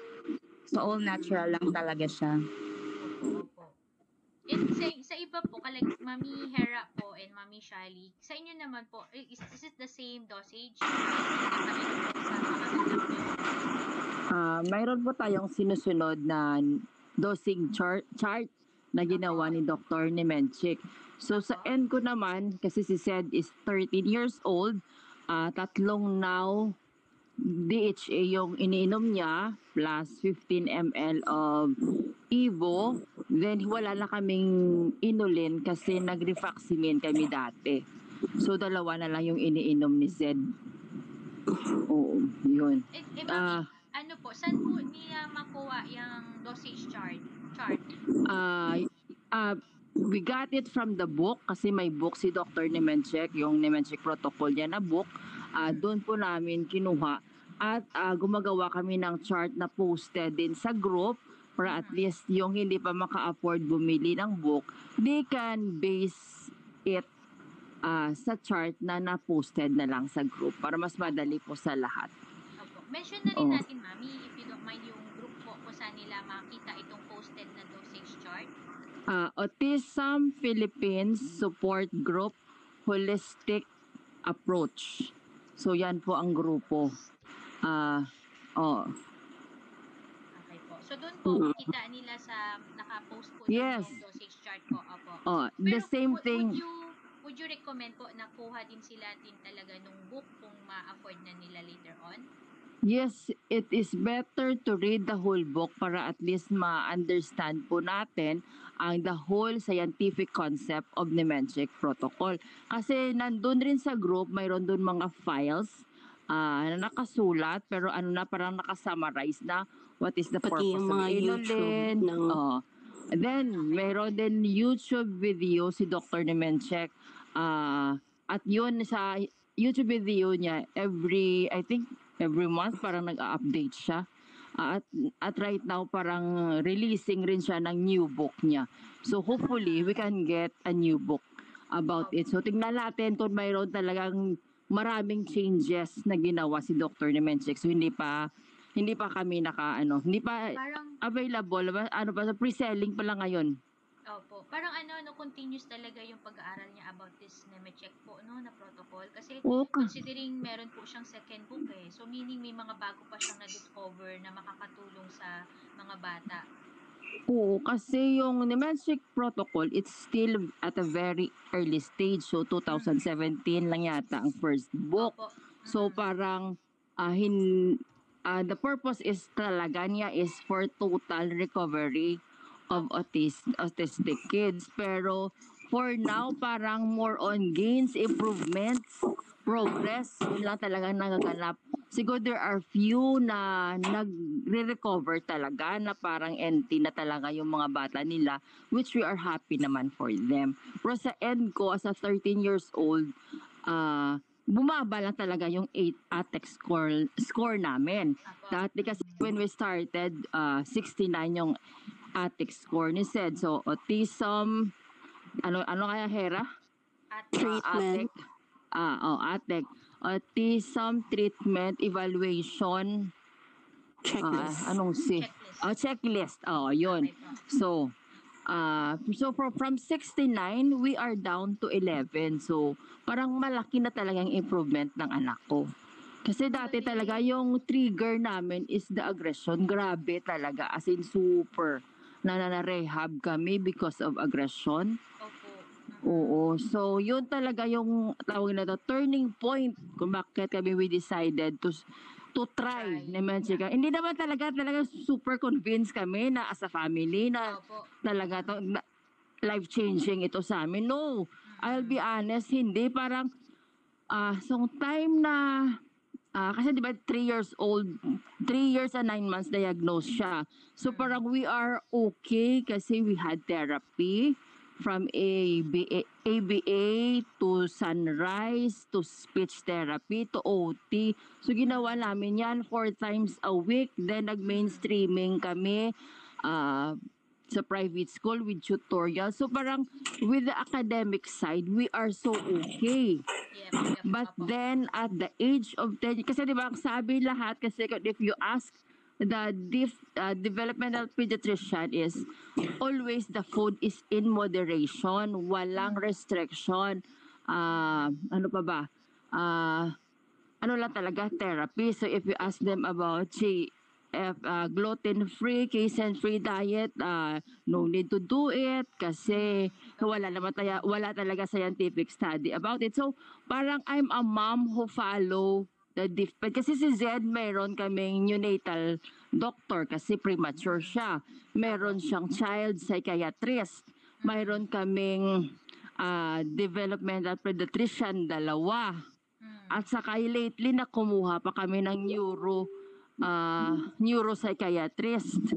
So, all natural lang talaga siya. And sa, sa iba po, kalag Mami Hera po and Mami Shali, sa inyo naman po, i- is, is it the same dosage? Ah, mayroon po tayong sinusunod na dosing chart, chart na ginawa ni Dr. Nemenchik. So sa end ko naman, kasi si Sed is 13 years old, ah, tatlong now DHA yung iniinom niya plus 15 ml of Evo. Then wala na kaming inulin kasi nag-refaximine kami dati. So dalawa na lang yung iniinom ni Zed. Oo, yun. Eh, eh Ah. ano po, saan po niya makuha yung dosage chart? Chart. uh, uh, we got it from the book kasi may book si Dr. Nemenchek, yung Nemenchek protocol niya na book. Uh, doon po namin kinuha at uh, gumagawa kami ng chart na posted din sa group para at least yung hindi pa maka-afford bumili ng book, they can base it uh, sa chart na na-posted na lang sa group para mas madali po sa lahat. Opo. Mention na rin Oo. natin, Mami, if you don't mind yung group po kung saan nila makita itong posted na dosage chart. uh, Autism Philippines Support Group Holistic Approach. So yan po ang grupo. Ah, oh, Okay po. So, doon po, Mhm. kita nila sa naka-post po Yes. yung dosage chart po. Opo. oh, the Pero same would- thing. Would you, would you recommend po na kuha din sila din talaga nung book kung ma-afford na nila later on? Yes, it is better to read the whole book para at least ma-understand po natin ang the whole scientific concept of Nemenchik protocol. Kasi nandun rin sa group, mayroon dun mga files ah, na nakasulat pero ano na parang nakasummarize na what is the Pati purpose yung of inulin. ng- Oh. And then, mayroon din YouTube video si Dr. Nemenchek. ah at yun sa YouTube video niya, every, I think, every month parang nag-update siya. Ah, at, at right now, parang releasing rin siya ng new book niya. So hopefully, we can get a new book about it. So tingnan natin kung mayroon talagang maraming changes na ginawa si Dr. Nemenchik. So hindi pa hindi pa kami naka ano, hindi pa Parang, available ba ano pa sa pre-selling pa lang ngayon. Opo, parang ano, no, continuous talaga yung pag-aaral niya about this Nemecheck po, no, na protocol. Kasi, Okay. considering meron po siyang second book eh. So, meaning may mga bago pa siyang na-discover na makakatulong sa mga bata. Oo, kasi yung Nemenchik protocol, it's still at a very early stage. So 2017 lang yata ang first book. Opo. So Mhm. parang ah, hin ah, the purpose is talaga niya is for total recovery of autis- autistic kids. Pero for now, parang more on gains, improvements, progress, yun lang talagang nagaganap. Siguro there are few na nagre-recover talaga na parang NT na talaga yung mga bata nila which we are happy naman for them. Pero sa end ko, as a 13 years old, ah bumaba lang talaga yung 8 ATEC score, score namin. Dati kasi when we started, ah 69 yung ATEC score ni SED. So, autism, ano, ano kaya Hera? At Ah, Treatment. Ah, oh, ATEC. Autism Treatment Evaluation. Checklist. anong si? checklist. Oh, checklist. Oh, yun. So, Ah, so from, from 69, we are down to 11. So parang malaki na talagang improvement ng anak ko. Kasi dati talaga yung trigger namin is the aggression. Grabe talaga. As in super. Na na rehab kami because of aggression. Opo. Oo. So, yun talaga yung tawag na to, turning point kung bakit kami we decided to to try Try. na Mexican. Hindi naman talaga talaga super convinced kami na as a family na Opo. talaga to na, life changing ito sa amin. No. I'll be honest, hindi parang ah so time na ah, kasi di ba 3 years old, 3 years and 9 months diagnosed siya. So parang we are okay kasi we had therapy from ABA, ABA to sunrise to speech therapy to OT. So ginawa namin yan four times a week. Then nag-mainstreaming kami ah, sa private school with tutorial. So parang with the academic side, we are so okay. But then at the age of 10, kasi di ba ang sabi lahat, kasi if you ask the def, uh, developmental pediatrician is always the food is in moderation, walang restriction. Ah, ano pa ba? Ah, ano lang talaga therapy. So if you ask them about if uh, gluten-free, casein-free diet, uh, no need to do it kasi wala naman taya, wala talaga scientific study about it. So parang I'm a mom who follow the different kasi si Zed meron kaming neonatal doctor kasi premature siya. Meron siyang child psychiatrist. Mayroon kaming ah, developmental pediatrician dalawa. Mm. At saka lately na kumuha pa kami ng neuro uh, neuropsychiatrist.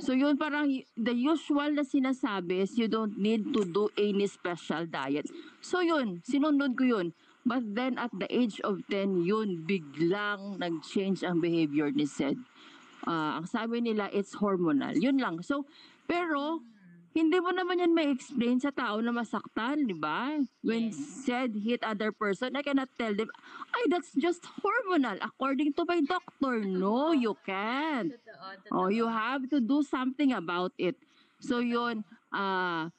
So yun parang the usual na sinasabi is you don't need to do any special diet. So yun, sinunod ko yun. But then at the age of 10, yun, biglang nag-change ang behavior ni Sed. Ah, ang sabi nila, it's hormonal. Yun lang. So, pero, hindi mo naman yan may explain sa tao na masaktan, di ba? When Yes. said hit other person, I cannot tell them, ay, that's just hormonal. According to my doctor, no, you can't. Totoo, totoo. Oh, you have to do something about it. So yun, ah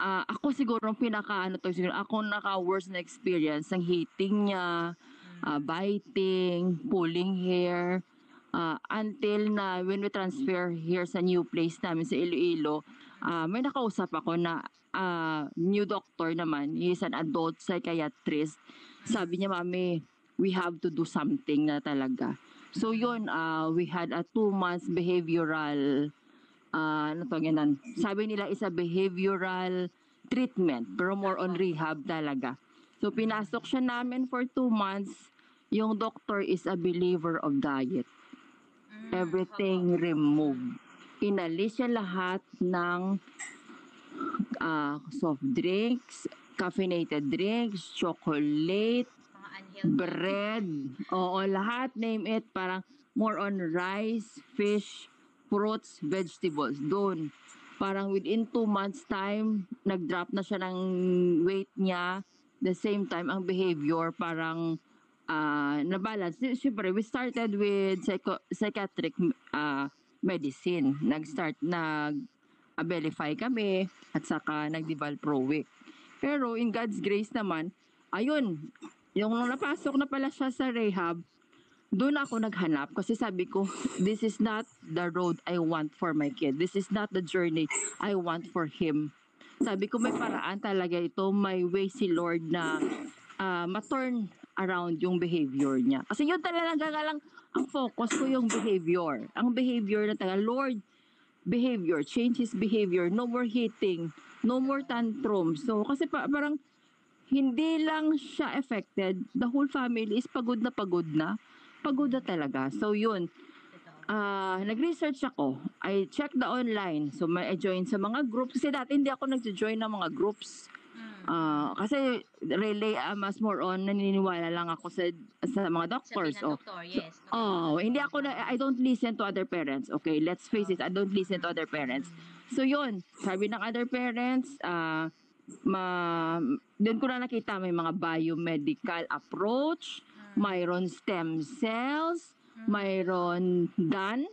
ah, ako siguro ang pinaka ano to siguro ako naka worst na experience ng hitting niya, ah, biting, pulling hair, ah, until na when we transfer here sa new place namin sa Iloilo, ah, may nakausap ako na ah, new doctor naman, he is an adult psychiatrist. Sabi niya, mami, we have to do something na talaga. So yun, ah, we had a two months behavioral, ah, ano to, ganun. Sabi nila is a behavioral treatment, pero more on rehab talaga. So pinasok siya namin for two months. Yung doctor is a believer of diet. Mm, Everything removed. Inalis siya lahat ng ah, soft drinks, caffeinated drinks, chocolate, bread, oo, lahat, name it, parang more on rice, fish, fruits, vegetables, doon. Parang within two months time, nag-drop na siya ng weight niya. The same time, ang behavior parang ah na-balance. Si- Siyempre, we started with psycho- psychiatric ah, medicine. Nag-start, nag-abilify kami, at saka nag-deval Prowic. Pero in God's grace naman, ayun, yung nung napasok na pala siya sa rehab, doon ako naghanap kasi sabi ko, this is not the road I want for my kid. This is not the journey I want for him. Sabi ko, may paraan talaga ito. May way si Lord na ah, ma-turn around yung behavior niya. Kasi yun talaga lang ang focus ko yung behavior. Ang behavior na talaga, Lord, behavior, change his behavior, no more hitting, no more tantrums. So, kasi pa, parang hindi lang siya affected, the whole family is pagod na pagod na. Pagod na talaga. So, yun. Ah, nag-research ako. I checked the online. So, may I join sa mga groups. Kasi dati hindi ako nag-join ng mga groups. Mm. Ah, kasi really, ah, mas more on, naniniwala lang ako sa, sa mga doctors. Ng Oh, yes. Oh, hindi ako na, I don't listen to other parents. Okay, let's face it, I don't listen to other parents. So yun, sabi ng other parents, ah, ma, doon ko na nakita may mga biomedical approach, mayroon stem cells, mayroon DAN,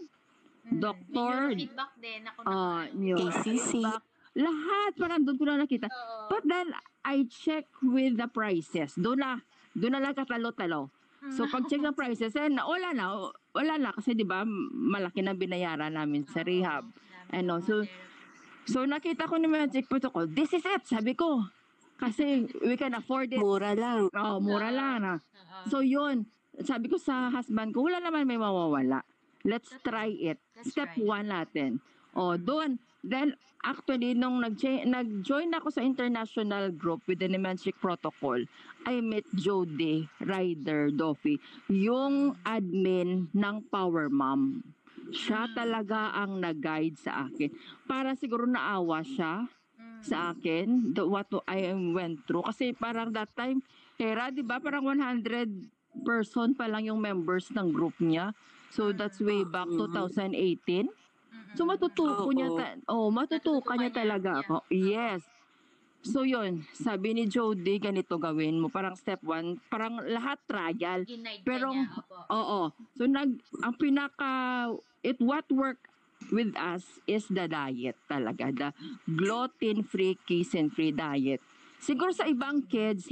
doctor, feedback din ako ah, naman. new KCC. feedback. Lahat parang doon ko na nakita. Oo. But then, I check with the prices. Doon na, doon na lang katalo-talo. So, pag check ng prices, eh, na, wala na, wala na. Kasi, di ba, malaki na binayaran namin sa rehab. ano, so, So, nakita ko yung check protocol. This is it, sabi ko. Kasi, we can afford it. Mura lang. Oh, mura lang. Na. So, yun. Sabi ko sa husband ko, wala naman may mawawala. Let's try it. Let's Step try it. one natin. O, doon. Then, actually, nung nag- nag-join ako sa international group with the Nemenchic Protocol, I met Jody Ryder Doffy, yung admin ng Power Mom. Siya Mm. talaga ang nag-guide sa akin. Para siguro naawa siya Mm. sa akin, the, what I went through. Kasi parang that time, Hera, di ba, parang 100 person pa lang yung members ng group niya. So that's way back Mhm. 2018. So matutuko Oo. niya, ta- oh, matutukan niya talaga niya. ako. Yes. So yun, sabi ni Jody, ganito gawin mo. Parang step one, parang lahat trial. Ginaid Pero- ka niya, opo. Oo. So nag ang pinaka it what work with us is the diet talaga, the gluten-free, casein-free diet. Siguro sa ibang kids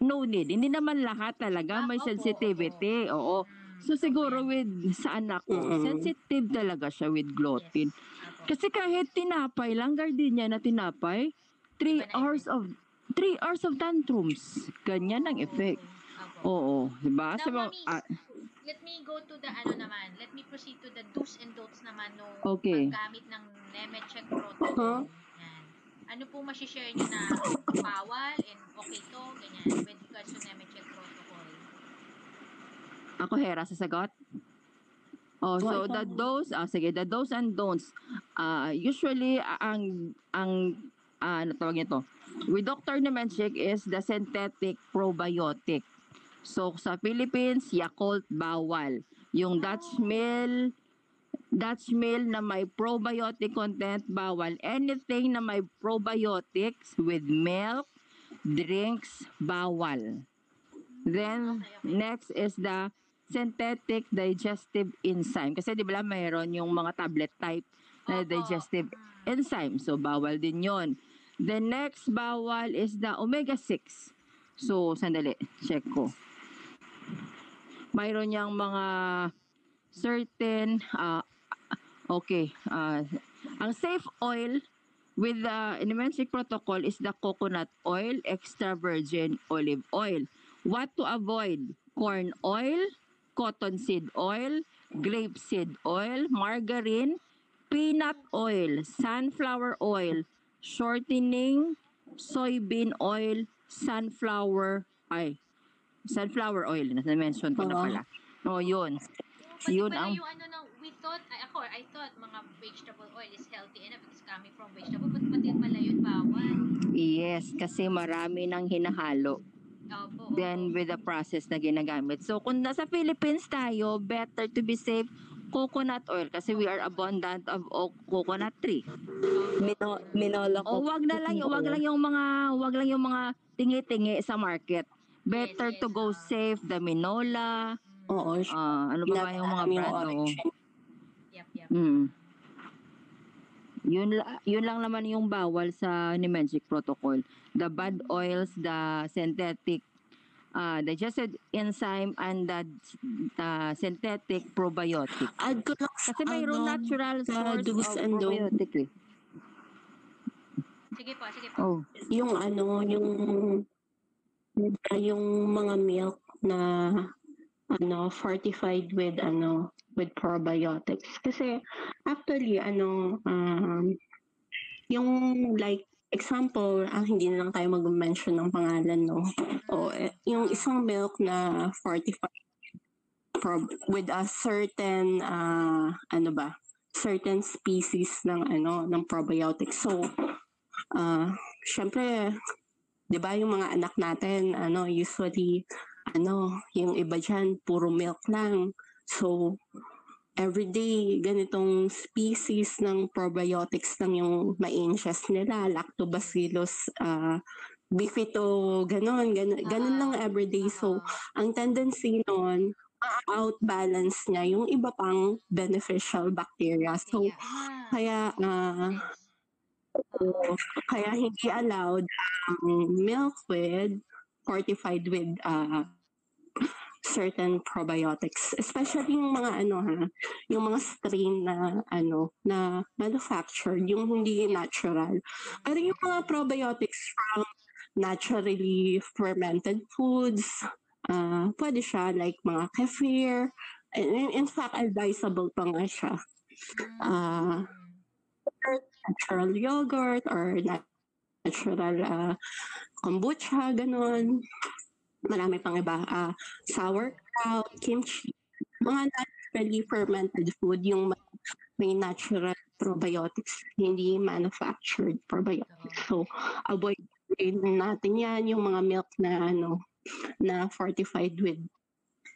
no need. Hindi naman lahat talaga Ah, may opo, sensitivity. Oo. So siguro with sa anak ko, Mm-mm. sensitive talaga siya with gluten. Kasi kahit tinapay lang, gardenia na tinapay, 3 Iba na hours of 3 hours of tantrums. Ganyan ang effect. Opo. Oo, 'di ba? Now, Sa mga- mommies, ah, let me go to the ano naman. Let me proceed to the do's and don'ts naman nung Okay. paggamit ng Nemetschek protocol. Huh? Yan. Ano po masishare nyo na bawal and okay to, ganyan, with regards to Nemetschek protocol? Ako, Hera, sasagot? Oh, so the do's, ah, sige, the do's and don'ts. Ah, usually, ah, ang, ang, ah, ano tawag nito? With Dr. Nemenchik is the synthetic probiotic. So, sa Philippines, Yakult, bawal. Yung Dutch Mill, Dutch Mill na may probiotic content, bawal. Anything na may probiotics with milk, drinks, bawal. Then, next is the synthetic digestive enzyme. Kasi di ba mayroon yung mga tablet type na digestive Mm. enzyme. So, bawal din yon. The next bawal is the omega-6. So, sandali. Check ko. Mayroon niyang mga certain, ah, okay, ah, ang safe oil with the Nemenchic protocol is the coconut oil, extra virgin olive oil. What to avoid? Corn oil, cotton seed oil, grape seed oil, margarine, peanut oil, sunflower oil, shortening, soybean oil, sunflower, ay, sunflower oil, na-mention ko na Oo. pala. O, yun. Pati Yun pala ang- yung ano ng, we thought, ay, ako, I thought mga vegetable oil is healthy enough because coming from vegetable, but pati pala yun bawal. Yes, kasi marami nang hinahalo. Opo, Then opo. with the process na ginagamit. So kung nasa Philippines tayo, better to be safe coconut oil kasi we are abundant of o- coconut tree. Mino, minola O ko. wag na lang, wag lang yung mga wag lang yung mga tingi-tingi sa market. Better to go ah. safe, the Minola, Oo. ah, ano ba ba yung mga Pinataalam brand? oo. origin. Yep, yep. Mm. Yun, la- yun lang naman yung bawal sa Nemenchic protocol. The bad oils, the synthetic uh, digested enzyme, and the uh, synthetic probiotic. Add ko lang Kasi mayroong ano, natural source of and don'ts. probiotic eh. Sige po, sige po. Oh. yung ano, yung yung mga milk na ano fortified with ano with probiotics. Kasi actually ano um yung like example ah, hindi na lang tayo mag-mention ng pangalan no? O eh, yung isang milk na fortified prob- with a certain ah, ano ba certain species ng ano ng probiotics. So ah syempre 'di ba yung mga anak natin ano usually ano yung iba diyan puro milk lang. So everyday ganitong species ng probiotics lang yung ma-ingest nila lactobacillus uh, bifito ganon ganon, ganon lang everyday so Oo. ang tendency noon outbalance niya yung iba pang beneficial bacteria so. Ah, kaya ah, sense. kaya hindi allowed ang milk with fortified with uh, certain probiotics. Especially yung mga ano ha, yung mga strain na ano na manufactured, yung hindi natural. Pero yung mga probiotics from naturally fermented foods, uh, pwede siya like mga kefir. In, in fact, advisable pa nga siya. Mm. natural yogurt or nat- natural uh, kombucha, ganun. Marami pang iba. Uh, sauerkraut, kimchi. Mga naturally fermented food, yung may- natural probiotics, hindi manufactured probiotics. So, avoid natin yan, yung mga milk na ano, na fortified with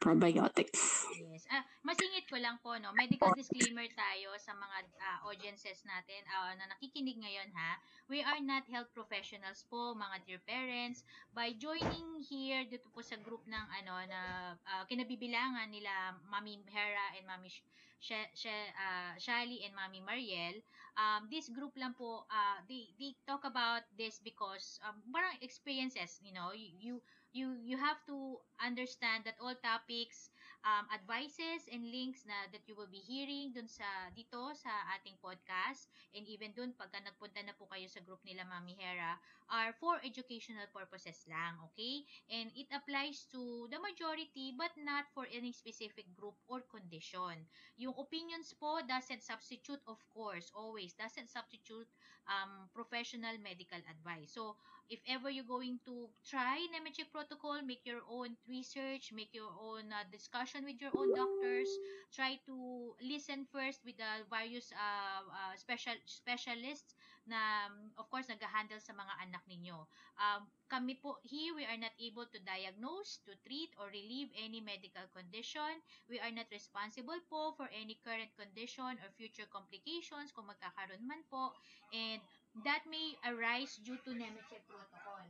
probiotics. Ah, masingit ko lang po, no? Medical disclaimer tayo sa mga ah, audiences natin ah, na nakikinig ngayon, ha? We are not health professionals po, mga dear parents. By joining here dito po sa group ng ano na ah, kinabibilangan nila Mami Hera and Mami Sh- Sh- Sh- ah, Shali and Mami Mariel, um, this group lang po, ah, they, they talk about this because um, parang experiences, you know, you you you have to understand that all topics um, advices and links na that you will be hearing dun sa dito sa ating podcast. And even dun pagka nagpunta na po kayo sa group nila Mami Hera are for educational purposes lang, okay? And it applies to the majority but not for any specific group or condition. Yung opinions po doesn't substitute of course, always doesn't substitute um, professional medical advice. So, if ever you're going to try Nemetschek protocol, make your own research, make your own uh, discussion with your own doctors, try to listen first with the various uh, uh, special specialists na of course nag-handle sa mga anak ninyo. Um, kami po here we are not able to diagnose, to treat or relieve any medical condition. We are not responsible po for any current condition or future complications kung magkakaroon man po and that may arise due to Nemetschek protocol.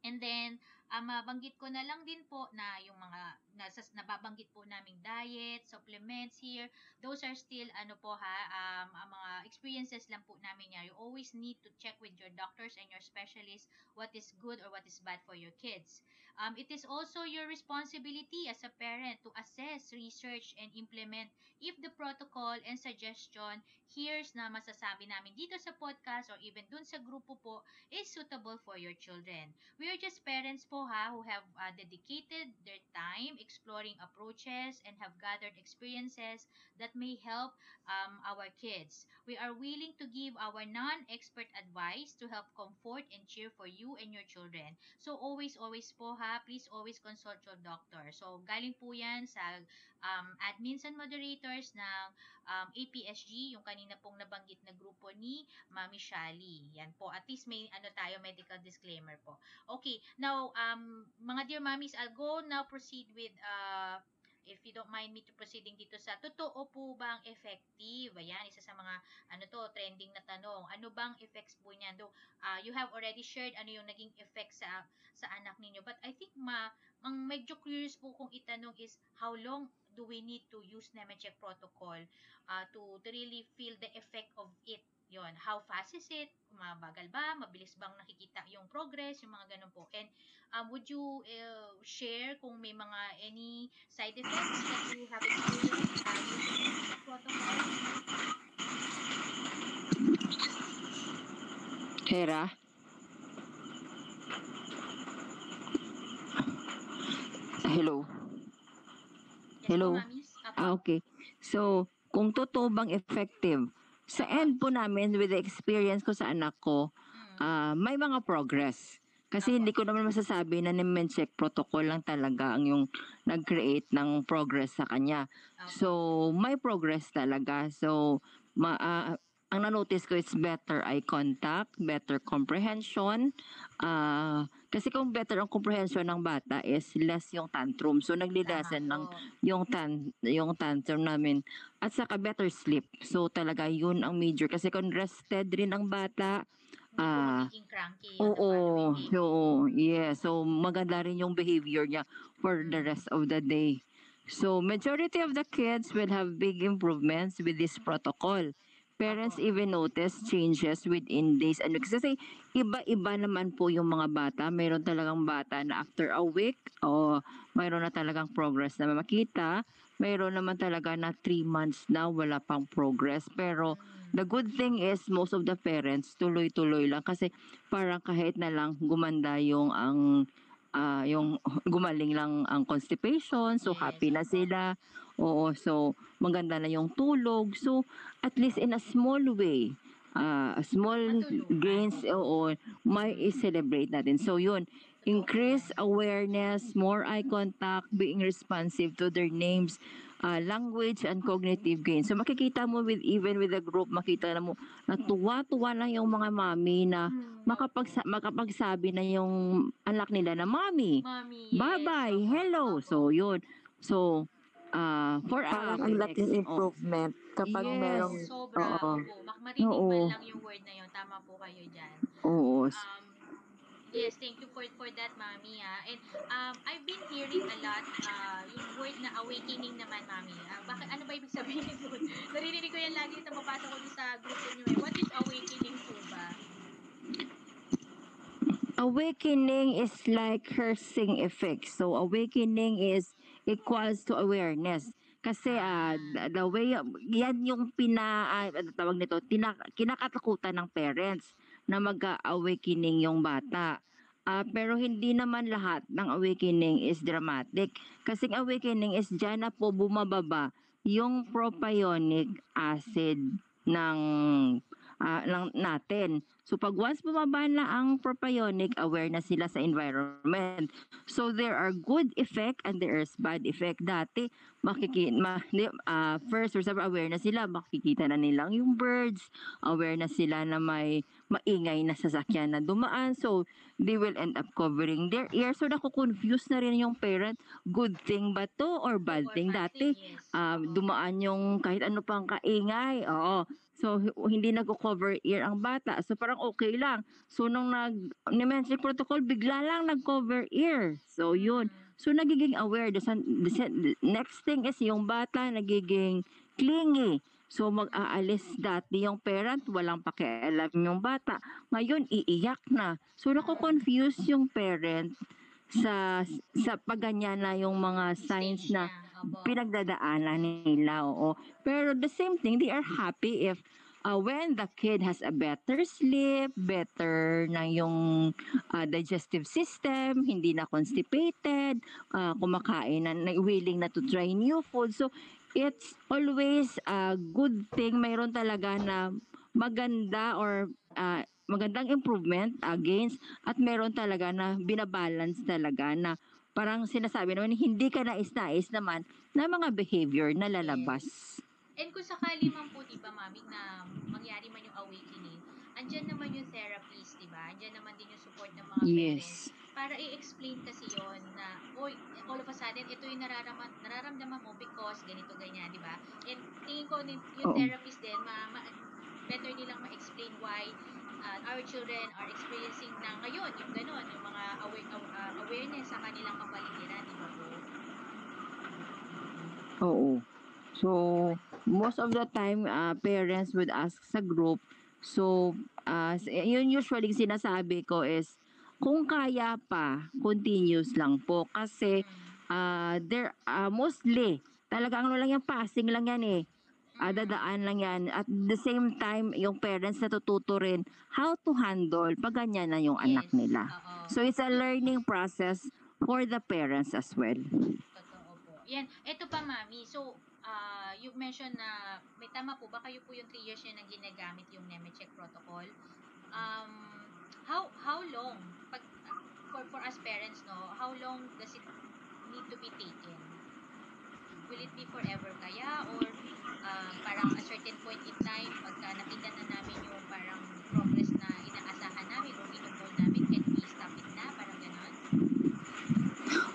And then, ah, mabanggit ko na lang din po na yung mga nasa, nababanggit po naming diet, supplements here, those are still ano po ha, um, ang mga experiences lang po namin yan. You always need to check with your doctors and your specialists what is good or what is bad for your kids. Um, it is also your responsibility as a parent to assess, research, and implement if the protocol and suggestion here's na masasabi namin dito sa podcast or even dun sa grupo po is suitable for your children. We are just parents po ha who have uh, dedicated their time exploring approaches and have gathered experiences that may help um, our kids. We are willing to give our non-expert advice to help comfort and cheer for you and your children. So always, always po ha, please always consult your doctor. So galing po yan sa um, admins and moderators ng um, APSG, yung kanina pong nabanggit na grupo ni Mami Shali. Yan po. At least may ano tayo, medical disclaimer po. Okay. Now, um, mga dear mommies, I'll go now proceed with uh, if you don't mind me to proceeding dito sa totoo po bang effective? Ayan, isa sa mga ano to, trending na tanong. Ano bang effects po niyan? Though, uh, you have already shared ano yung naging effect sa sa anak ninyo. But I think ma ang medyo curious po kung itanong is how long do we need to use Nemetschek protocol uh, to, to really feel the effect of it? Yon, how fast is it? Mabagal ba? Mabilis bang nakikita yung progress? Yung mga ganun po. And um, would you uh, share kung may mga any side effects that you have experienced uh, using protocol? Hera? Hello? Hello? Ah, okay. So, kung totoo bang effective, sa end po namin with the experience ko sa anak ko, ah may mga progress. Kasi hindi ko naman masasabi na check protocol lang talaga ang yung nag-create ng progress sa kanya. So, may progress talaga. So, ma ah, ang na-notice ko is better eye contact, better comprehension. Ah, kasi kung better ang comprehension ng bata is less yung tantrum. So, naglilesen ng yung tan yung tantrum namin at saka better sleep. So talaga yun ang major kasi kung rested rin ang bata, ah, the oo, so yeah, so maganda rin yung behavior niya for the rest of the day. So majority of the kids will have big improvements with this protocol. Parents even notice changes within days and weeks. Kasi iba-iba naman po yung mga bata. Mayroon talagang bata na after a week o mayroon na talagang progress na makita. Mayroon naman talaga na three months na wala pang progress. Pero the good thing is most of the parents tuloy-tuloy lang kasi parang kahit na lang gumanda yung ang ah, yung gumaling lang ang constipation so Yes, happy na sila oo so maganda na yung tulog so at least in a small way a small gains oo may i-celebrate natin so yun increase awareness more eye contact being responsive to their names uh, language and cognitive gains. So makikita mo with even with the group, makita na mo na tuwa-tuwa lang yung mga mami na Mm, makapagsa- makapagsabi na yung anak nila na mami, Mami, yes. bye-bye, hello. So yun. So uh, for Parang us, ang laking next- oh, improvement kapag Yes. merong Sobra, Oo. opo. Mak- Marinig Oo. man lang yung word na yun. Tama po kayo dyan. oo. Um, yes, thank you for for that, Mami. Ah. And um, I've been hearing a lot uh, yung word na awakening naman, Mami. Ah, bakit, ano ba ibig sabihin <laughs> nun? Naririnig ko yan lagi na mapapasok ko dun sa group niyo. Eh. What is awakening po ba? awakening is like cursing effect. So awakening is equals to awareness. Kasi ah, the- way, yan yung pina, ano tawag nito, tina, kinakatakutan ng parents na mag-awakening yung bata. Ah, pero hindi naman lahat ng awakening is dramatic. Kasi ang awakening is dyan na po bumababa yung propionic acid ng ah, ng natin. So pag once bumaba na ang propionic, aware na sila sa environment. So there are good effect and there is bad effect. Dati, makiki, ma, ah, first or second, aware na sila, makikita na nilang yung birds, aware na sila na may maingay na sasakyan na dumaan. So they will end up covering their ears. So naku-confuse na rin yung parent, good thing ba to or bad Or thing? bad Dati, thing, yes. Oo. dumaan yung kahit ano pang kaingay. Oo. So, hi- hindi nag-cover ear ang bata. So, parang okay lang. So, nung nag ni protocol, bigla lang nag-cover ear. So, yun. So, nagiging aware. The, the next thing is yung bata nagiging clingy. So, mag-aalis dati yung parent, walang pakialam yung bata. Ngayon, iiyak na. So, naku-confuse yung parent sa sa pagganyan na yung mga signs na. Pinagdadaanan nila, oo. Pero the same thing, they are happy if uh, when the kid has a better sleep, better na yung uh, digestive system, hindi na constipated, uh, kumakain na, willing na to try new food. So, it's always a good thing. Mayroon talaga na maganda or uh, magandang improvement against at meron talaga na binabalance talaga na parang sinasabi naman hindi ka nais-nais naman na mga behavior na lalabas. And kung sakali man po, di ba, mami, na mangyari man yung awakening, andyan naman yung therapist, di ba? Andyan naman din yung support ng mga parents. Yes. Para i-explain kasi yon na, oy, all of a sudden, ito yung nararamdaman, nararamdaman mo because ganito, ganyan, di ba? And tingin ko, yung Oo. therapist din, ma, ma- better nilang ma-explain why uh, our children are experiencing na ngayon, yung gano'n, yung mga aware, aw- uh, awareness sa kanilang kapaligiran, di ba po? Oo. So, most of the time, uh, parents would ask sa group. So, uh, yun usually sinasabi ko is, kung kaya pa, continuous lang po. Kasi, uh, there, uh, mostly, talaga ano lang yan, passing lang yan eh. Mm. dadaan lang yan. At the same time, yung parents natututo rin how to handle pag ganyan na yung anak Yes, nila. oo. So, it's a learning process for the parents as well. Totoo po. Yan, eto pa mami. So, uh, you mentioned na, may tama po ba kayo po yung 3 years na ginagamit yung Nemetschek protocol? Um, how how long pag for for us parents no, how long does it need to be taken? Will it be forever kaya or um, parang a certain point in time pagka nakita na namin yung parang progress na inaasahan namin o ginugol namin, can we stop it na? Parang ganon?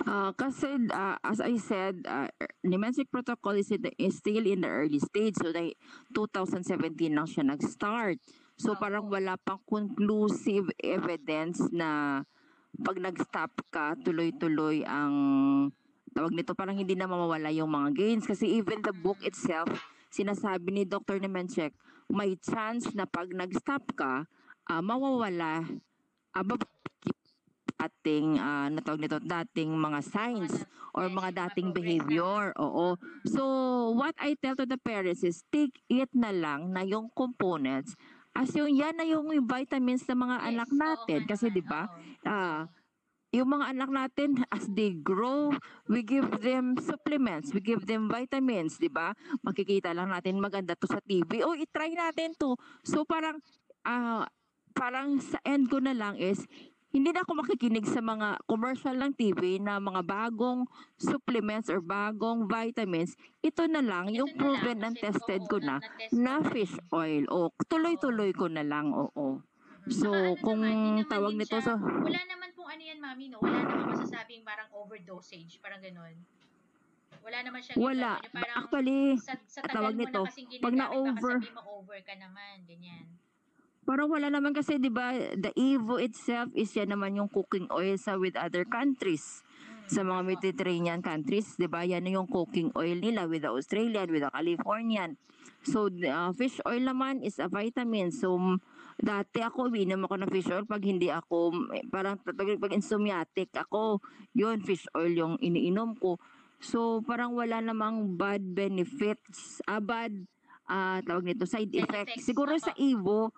Uh, kasi, uh, as I said, uh, Nemensic Protocol is, the, is still in the early stage. So, they, 2017 lang siya nag-start. So, parang wala pang conclusive evidence na pag nag-stop ka, tuloy-tuloy ang tawag nito, parang hindi na mawawala yung mga gains. Kasi even the book itself, sinasabi ni Dr. Nemenchek, may chance na pag nag-stop ka, ah, mawawala ah, babalik ating ah, ano tawag nito, dating mga signs or mga dating behavior. Oo. So, what I tell to the parents is take it na lang na yung components as yung yan na yung vitamins ng mga Yes, anak natin. nga Kasi di ba, ah, yung mga anak natin as they grow, we give them supplements, we give them vitamins, di ba? Makikita lang natin maganda to sa TV. Oh, i-try natin to. So parang ah parang sa end ko na lang is hindi na ako makikinig sa mga commercial ng TV na mga bagong supplements or bagong vitamins. Ito na lang, yung proven and tested ko na, na fish oil. O, tuloy-tuloy ko na lang, oo. So, ano kung naman, tawag nito sa- Wala naman pong ano yan, mami, no? Wala naman masasabing parang overdosage, parang ganun. Wala naman siyang Wala. ganun, parang Actually, sa, sa tawag nito, na pag na-over- baka sabihin mo over ka naman, ganyan. Parang wala naman kasi 'di ba the Evo itself is yan naman yung cooking oil sa with other countries. Sa mga. Mediterranean countries, 'di ba? Yan yung cooking oil nila with the Australian, with the Californian. So uh, fish oil naman is a vitamin. So dati ako umiinom ako ng fish oil pag hindi ako eh, parang pag, pag insomniatic ako, yun fish oil yung iniinom ko. So parang wala namang bad benefits, ah, bad ah, tawag nito side, effects. Siguro sa Evo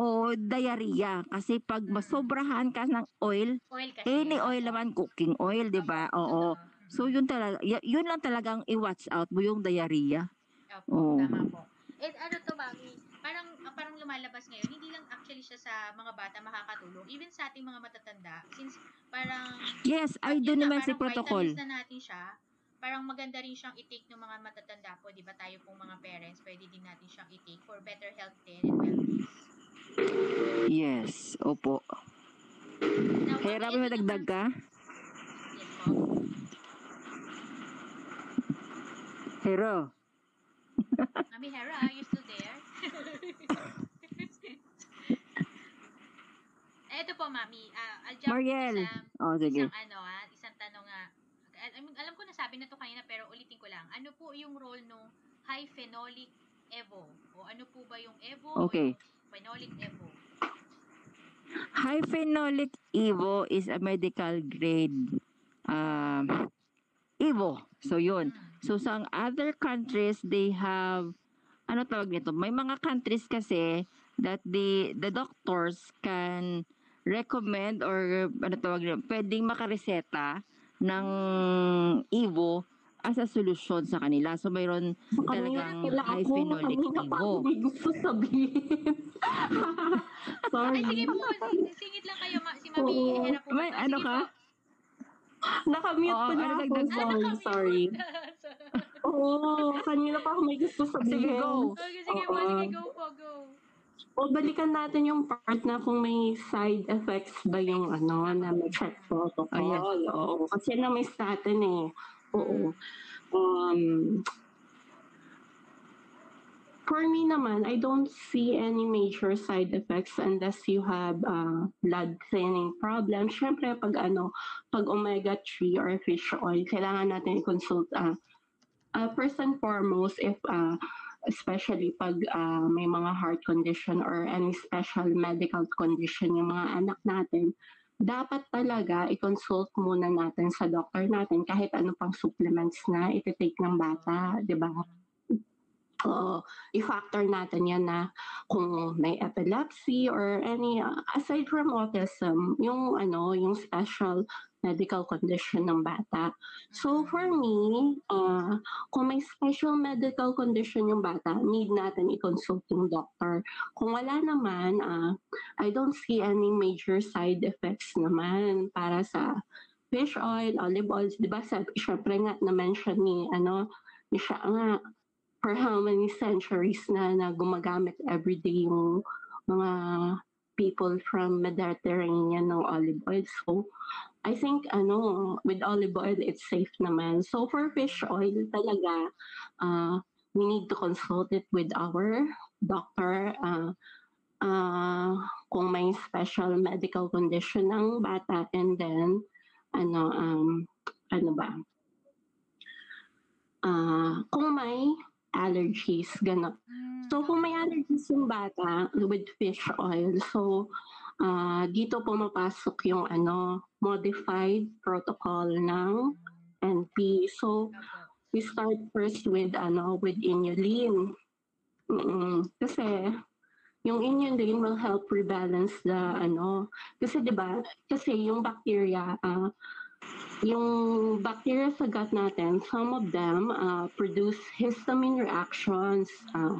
o diarrhea kasi pag masobrahan ka ng oil, Oil kasi. any oil naman cooking oil, 'di ba? Oo. So yun talaga, yun lang talagang i-watch out mo yung diarrhea. Opo, Oo. tama po. Eh, ano to, mami? Parang, ah, parang lumalabas ngayon, hindi lang actually siya sa mga bata makakatulong, even sa ating mga matatanda, since parang, Yes, I do naman si parang protocol. vitamins na natin siya, parang maganda rin siyang i-take ng mga matatanda po, di ba tayo pong mga parents, pwede din natin siyang i-take for better health din and wellness. Yes, opo. Hera, ito may naman- ka? Hero. Mami Hera, are you still there? <laughs> Ito po, Mami. ah, I'll jump Mariel. sa Oh, sige. isang ano ah, isang tanong nga. Al- alam, ko nasabi na to kanina pero ulitin ko lang. Ano po yung role ng high phenolic Evo? O ano po ba yung Evo Okay. o yung phenolic Evo? High phenolic Evo is a medical grade um, Evo. So yun. Mm. So sa other countries, they have, ano tawag nito? May mga countries kasi that the, the doctors can recommend or ano tawag nito, pwedeng makareseta ng Evo as a solution sa kanila. So mayroon talagang Kanina high ako, phenolic kanina pa ako may gusto sabihin. <laughs> Sorry. Ay, sige po. si- Singit lang kayo. Ma- si Mami Oo. Hera po. May ano po. ka? <laughs> Nakamute Oo, ko na ano ako. Sorry, nakamute sorry. <laughs> Oo, kanina pa ako may gusto sabihin. Sige, go. Okay, sige po. Oo. Sige, go po, go. O balikan natin yung part na kung may side effects ba yung ano na may check protocol. Ayan. Oo, kasi na may statin eh. Oo. Um, for me naman, I don't see any major side effects unless you have uh, blood thinning problem. Siyempre, pag ano, pag omega-3 or fish oil, kailangan natin i-consult uh, uh, first and foremost if uh, especially pag ah, may mga heart condition or any special medical condition yung mga anak natin, dapat talaga i-consult muna natin sa doctor natin kahit ano pang supplements na iti-take ng bata, di ba? Oo, i-factor natin yan na kung may epilepsy or any, uh, aside from autism, yung ano, yung special medical condition ng bata. So for me, uh, kung may special medical condition yung bata, need natin i-consult yung doctor. Kung wala naman, ah, I don't see any major side effects naman para sa fish oil, olive oils. Di ba, sa, syempre nga, na-mention ni, ano, ni siya nga, for how many centuries na, na gumagamit everyday yung mga people from Mediterranean ng olive oil. So, I think ano, with olive oil, it's safe naman. So for fish oil talaga, uh, we need to consult it with our doctor. Uh, uh, kung may special medical condition ng bata and then ano um ano ba uh, kung may allergies, gano'n. Mm, So kung may allergies yung bata with fish oil, so ah, dito pumapasok yung ano, modified protocol ng NP. So we start first with ano, with inulin. Mm, kasi yung inulin will help rebalance the ano, kasi 'di ba? Kasi yung bacteria ah, yung bacteria sa gut natin, some of them ah, produce histamine reactions. ah,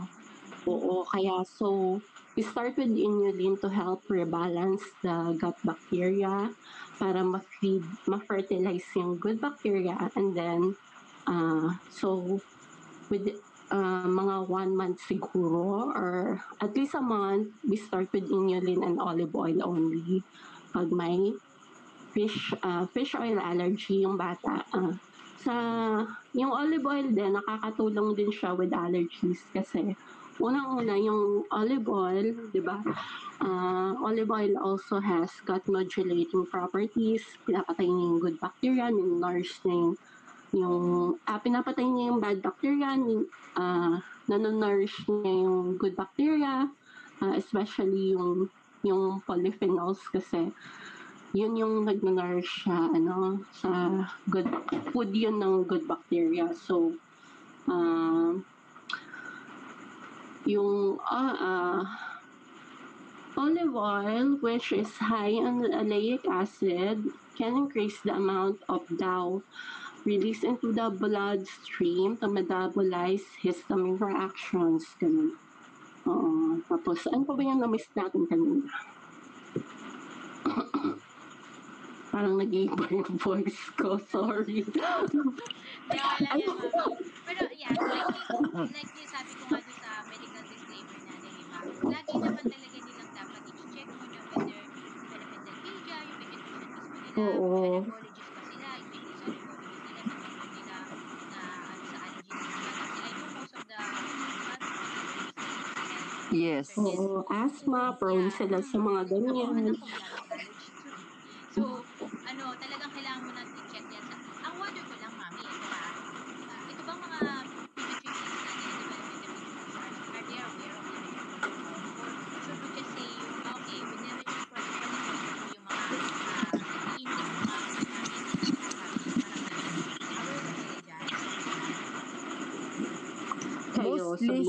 Oo, kaya so we start with inulin to help rebalance the gut bacteria para ma-feed, ma-fertilize yung good bacteria and then uh, so with uh, mga one month siguro or at least a month we start with inulin and olive oil only pag may fish uh, fish oil allergy yung bata uh, sa yung olive oil din nakakatulong din siya with allergies kasi unang-una yung olive oil, 'di ba? Ah, olive oil also has gut modulating properties. Pinapatay niya yung good bacteria, nourish niya yung, yung ah, pinapatay niya yung bad bacteria, nin- ah, nanonourish niya yung good bacteria, ah, especially yung yung polyphenols kasi yun yung nag-nourish sa ano sa good food yun ng good bacteria. So um yung ah, ah, olive oil, which is high in oleic acid, can increase the amount of DAO released into the bloodstream to metabolize histamine reactions. Ganun. Oo. Tapos, ano pa ba yung na-miss natin kanina? Parang nag-iiba yung voice ko. Sorry. Wala yan, mami. Pero yan, like, like yung sabi ko nga doon sa medical disclaimer natin, di ba? Lagi naman talaga nilang dapat i-check muna whether develop encyclopedia, yung pediatrician mismo nila, Oo. allergologist ba sila, it is allergologist nila, naman nila na ano sa allergy nila. Kasi I know most of the Yes. Oo, asthma, prone sila sa mga ganyan. So, ano, talagang kailangan mo natin i-check yan. Sa, ang wonder ko lang, mami, ito ha, ah, ito bang mga pediatricians natin na development are they aware of the medical protocol? Or should we just say, yung, ah, okay, with the medical protocol, ito yung mga uh, i-intake ng mga anak namin, ito yung mga parang ganun. Aware ba sila dyan? Kayo, Mostly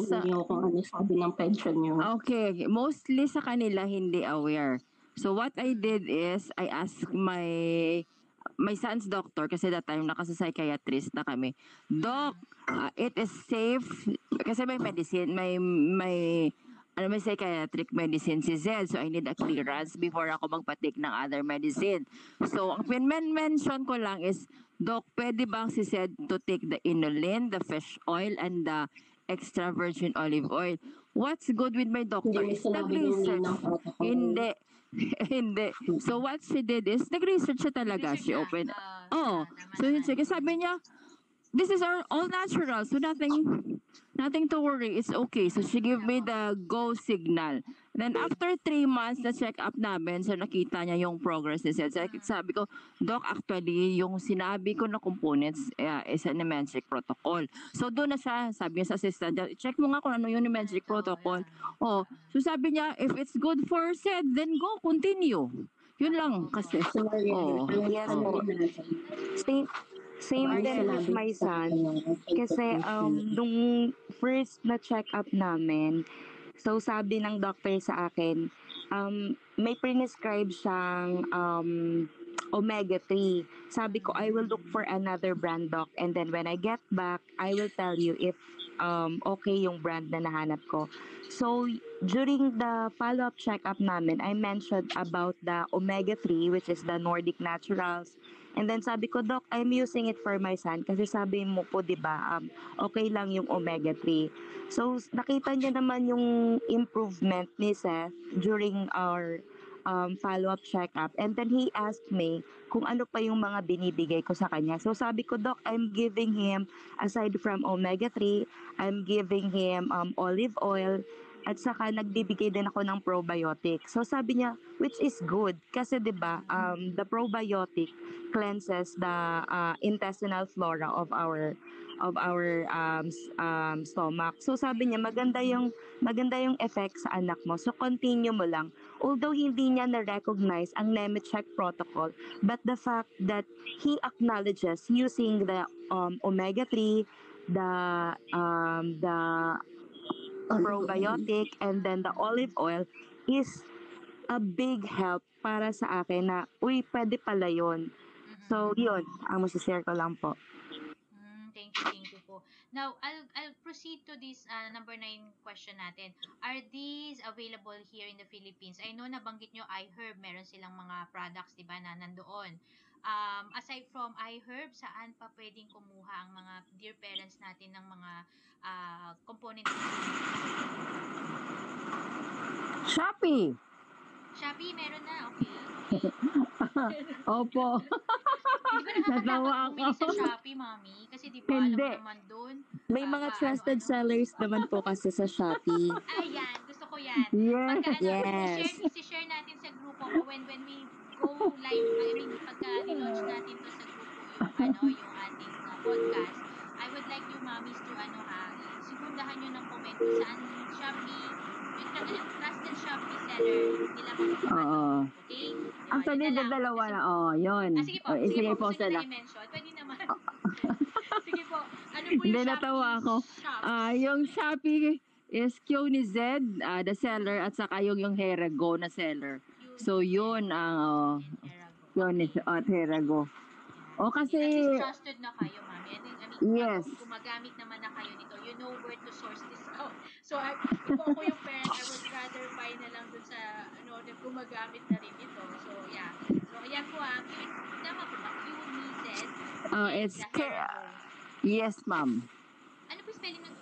niyo kung ano sabi ng pension niyo. Okay, mostly sa kanila hindi aware. So what I did is I asked my my son's doctor kasi that time nakasa psychiatrist na kami. Doc, uh, it is safe kasi may medicine, may may ano may psychiatric medicine si Zed. So I need a clearance before ako magpa-take ng other medicine. So ang pin-mention ko lang is Doc, pwede bang si Zed to take the inulin, the fish oil, and the extra virgin olive oil? What's good with my doctor Hindi is nag-research. Hindi. <laughs> Hindi. So what she did is, nag-research siya talaga. She opened, Ah, oh, so yun siya. Sabi niya, this is our all natural. So nothing, nothing to worry. It's okay. So she gave me the go signal. Then after three months na check up namin, so nakita niya yung progress ni Seth. So, sabi ko, Doc, actually, yung sinabi ko na components uh, is a Nemensic protocol. So doon na siya, sabi niya sa assistant, check mo nga kung ano yung Nemensic protocol. Oh, so sabi niya, if it's good for said, then go, continue. Yun lang kasi. Oo. Ang Yes po. natin. Same, din with my son. Kasi um, nung first na check-up namin, so sabi ng doctor sa akin, um, may prescribe siyang um, omega-3. Sabi ko, I will look for another brand doc and then when I get back, I will tell you if um, okay yung brand na nahanap ko. So, during the follow-up check-up namin, I mentioned about the omega-3, which is the Nordic Naturals. And then sabi ko, Doc, I'm using it for my son kasi sabi mo po, di ba, um, okay lang yung omega-3. So, nakita niya naman yung improvement ni Seth during our um, follow-up checkup. And then he asked me kung ano pa yung mga binibigay ko sa kanya. So, sabi ko, Doc, I'm giving him, aside from omega-3, I'm giving him um, olive oil, at saka nagbibigay din ako ng probiotic. So sabi niya, which is good kasi 'di ba, um, the probiotic cleanses the uh, intestinal flora of our of our um, um, stomach. So sabi niya maganda yung maganda yung effect sa anak mo. So continue mo lang. Although hindi niya na-recognize ang Nemetschek protocol, but the fact that he acknowledges using the um, omega-3, the um, the probiotic and then the olive oil is a big help para sa akin na, uy, pwede pala yun. Mhm. So, yun, ang masishare ko lang po. Mm, thank you, thank you po. Now, I'll, I'll proceed to this uh, number nine question natin. Are these available here in the Philippines? I know nabanggit nyo iHerb, meron silang mga products, di ba, na nandoon. Um, aside from iHerb, saan pa pwedeng kumuha ang mga dear parents natin ng mga uh, components? Shopee! Shopee, meron na, okay. <laughs> Opo. Di ba Natawa nakakatakot bumili sa Shopee, mami? Kasi di ba, alam Hindi. naman doon. May Ah, mga paano, trusted ano? sellers naman po kasi sa Shopee. Ayan, gusto ko yan. Yes. Pagka ano, Yes. i-share, i-share natin sa grupo ko when when we go live, I mean, pagka nilaunch natin to sa grupo yung ano, <laughs> yung ating uh, podcast, I would like you mommies to ano ha, sigundahan nyo ng comment kung saan yung Shopee, yung yung trusted Shopee seller nila makukuha. Oo. Okay? Yun, Actually, dalawa na. Oh, yun. Ah, sige po, Oh, sige sige po, po gusto na i-mention. Pwede naman. <laughs> <laughs> sige po, ano po yung Hindi, Shopee natawa ako. Ah, yung Shopee is Q ni Z, ah, the seller, at saka yung yung Herago na seller. So, yun ang, oh, and yun oh, Herago. Oh, kasi- At trusted na kayo. I mean, I mean Yes. kung gumagamit naman na kayo nito, you know where to source this out. So, I, kung ako yung parent, I would rather buy na lang dun sa, ano, na gumagamit na rin ito. So, yeah. So, ayan po ah. Q, tama po ba? Z, Oh, and it's K, yes, ma'am. Ano po spelling ng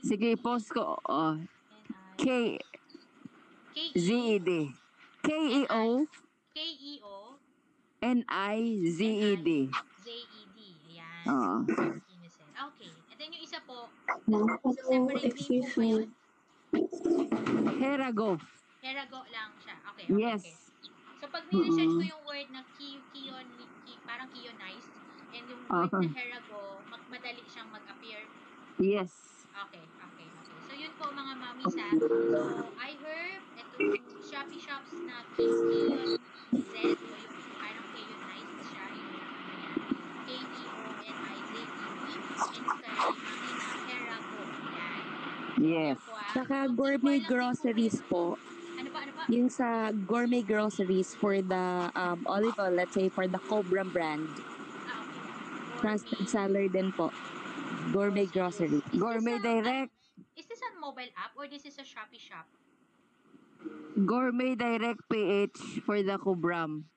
Q, ni Z? E K-E-O-N-I-Z-E-D. K, Sige, post ko. Oh, N, I, K, K, E. K-E-O, K-E-O, N-I-Z-E-D. Z-E-D. Ayan. Oo. Z. Okay. And then yung isa po, Hello, separate name excuse po yun? Herago. Herago lang siya. Okay, okay, Yes. okay. So, pag ni-research ko yung word na ki- kion, ki, parang kionized, and yung Uh-huh. word na herago, mag, madali siyang mag-appear. Yes. Okay, okay, okay. So, yun po mga mamis ha. So, I heard, itong Shopee shops na ki, kion Z, o yung parang kionized siya, yung yan, K-E-O-N-I-Z-E-D, and kay mami na herago. Yan. Yes. Ah. Saka So, gourmet groceries po. Ano pa, ano pa? Yung sa gourmet groceries for the um, olive oil, let's say for the Cobra brand. Ah, okay. Trusted seller din po. Gourmet grocery. Gourmet a- Direct. Is this a mobile app or this is a Shopee shop? Gourmet Direct PH for the Kubram.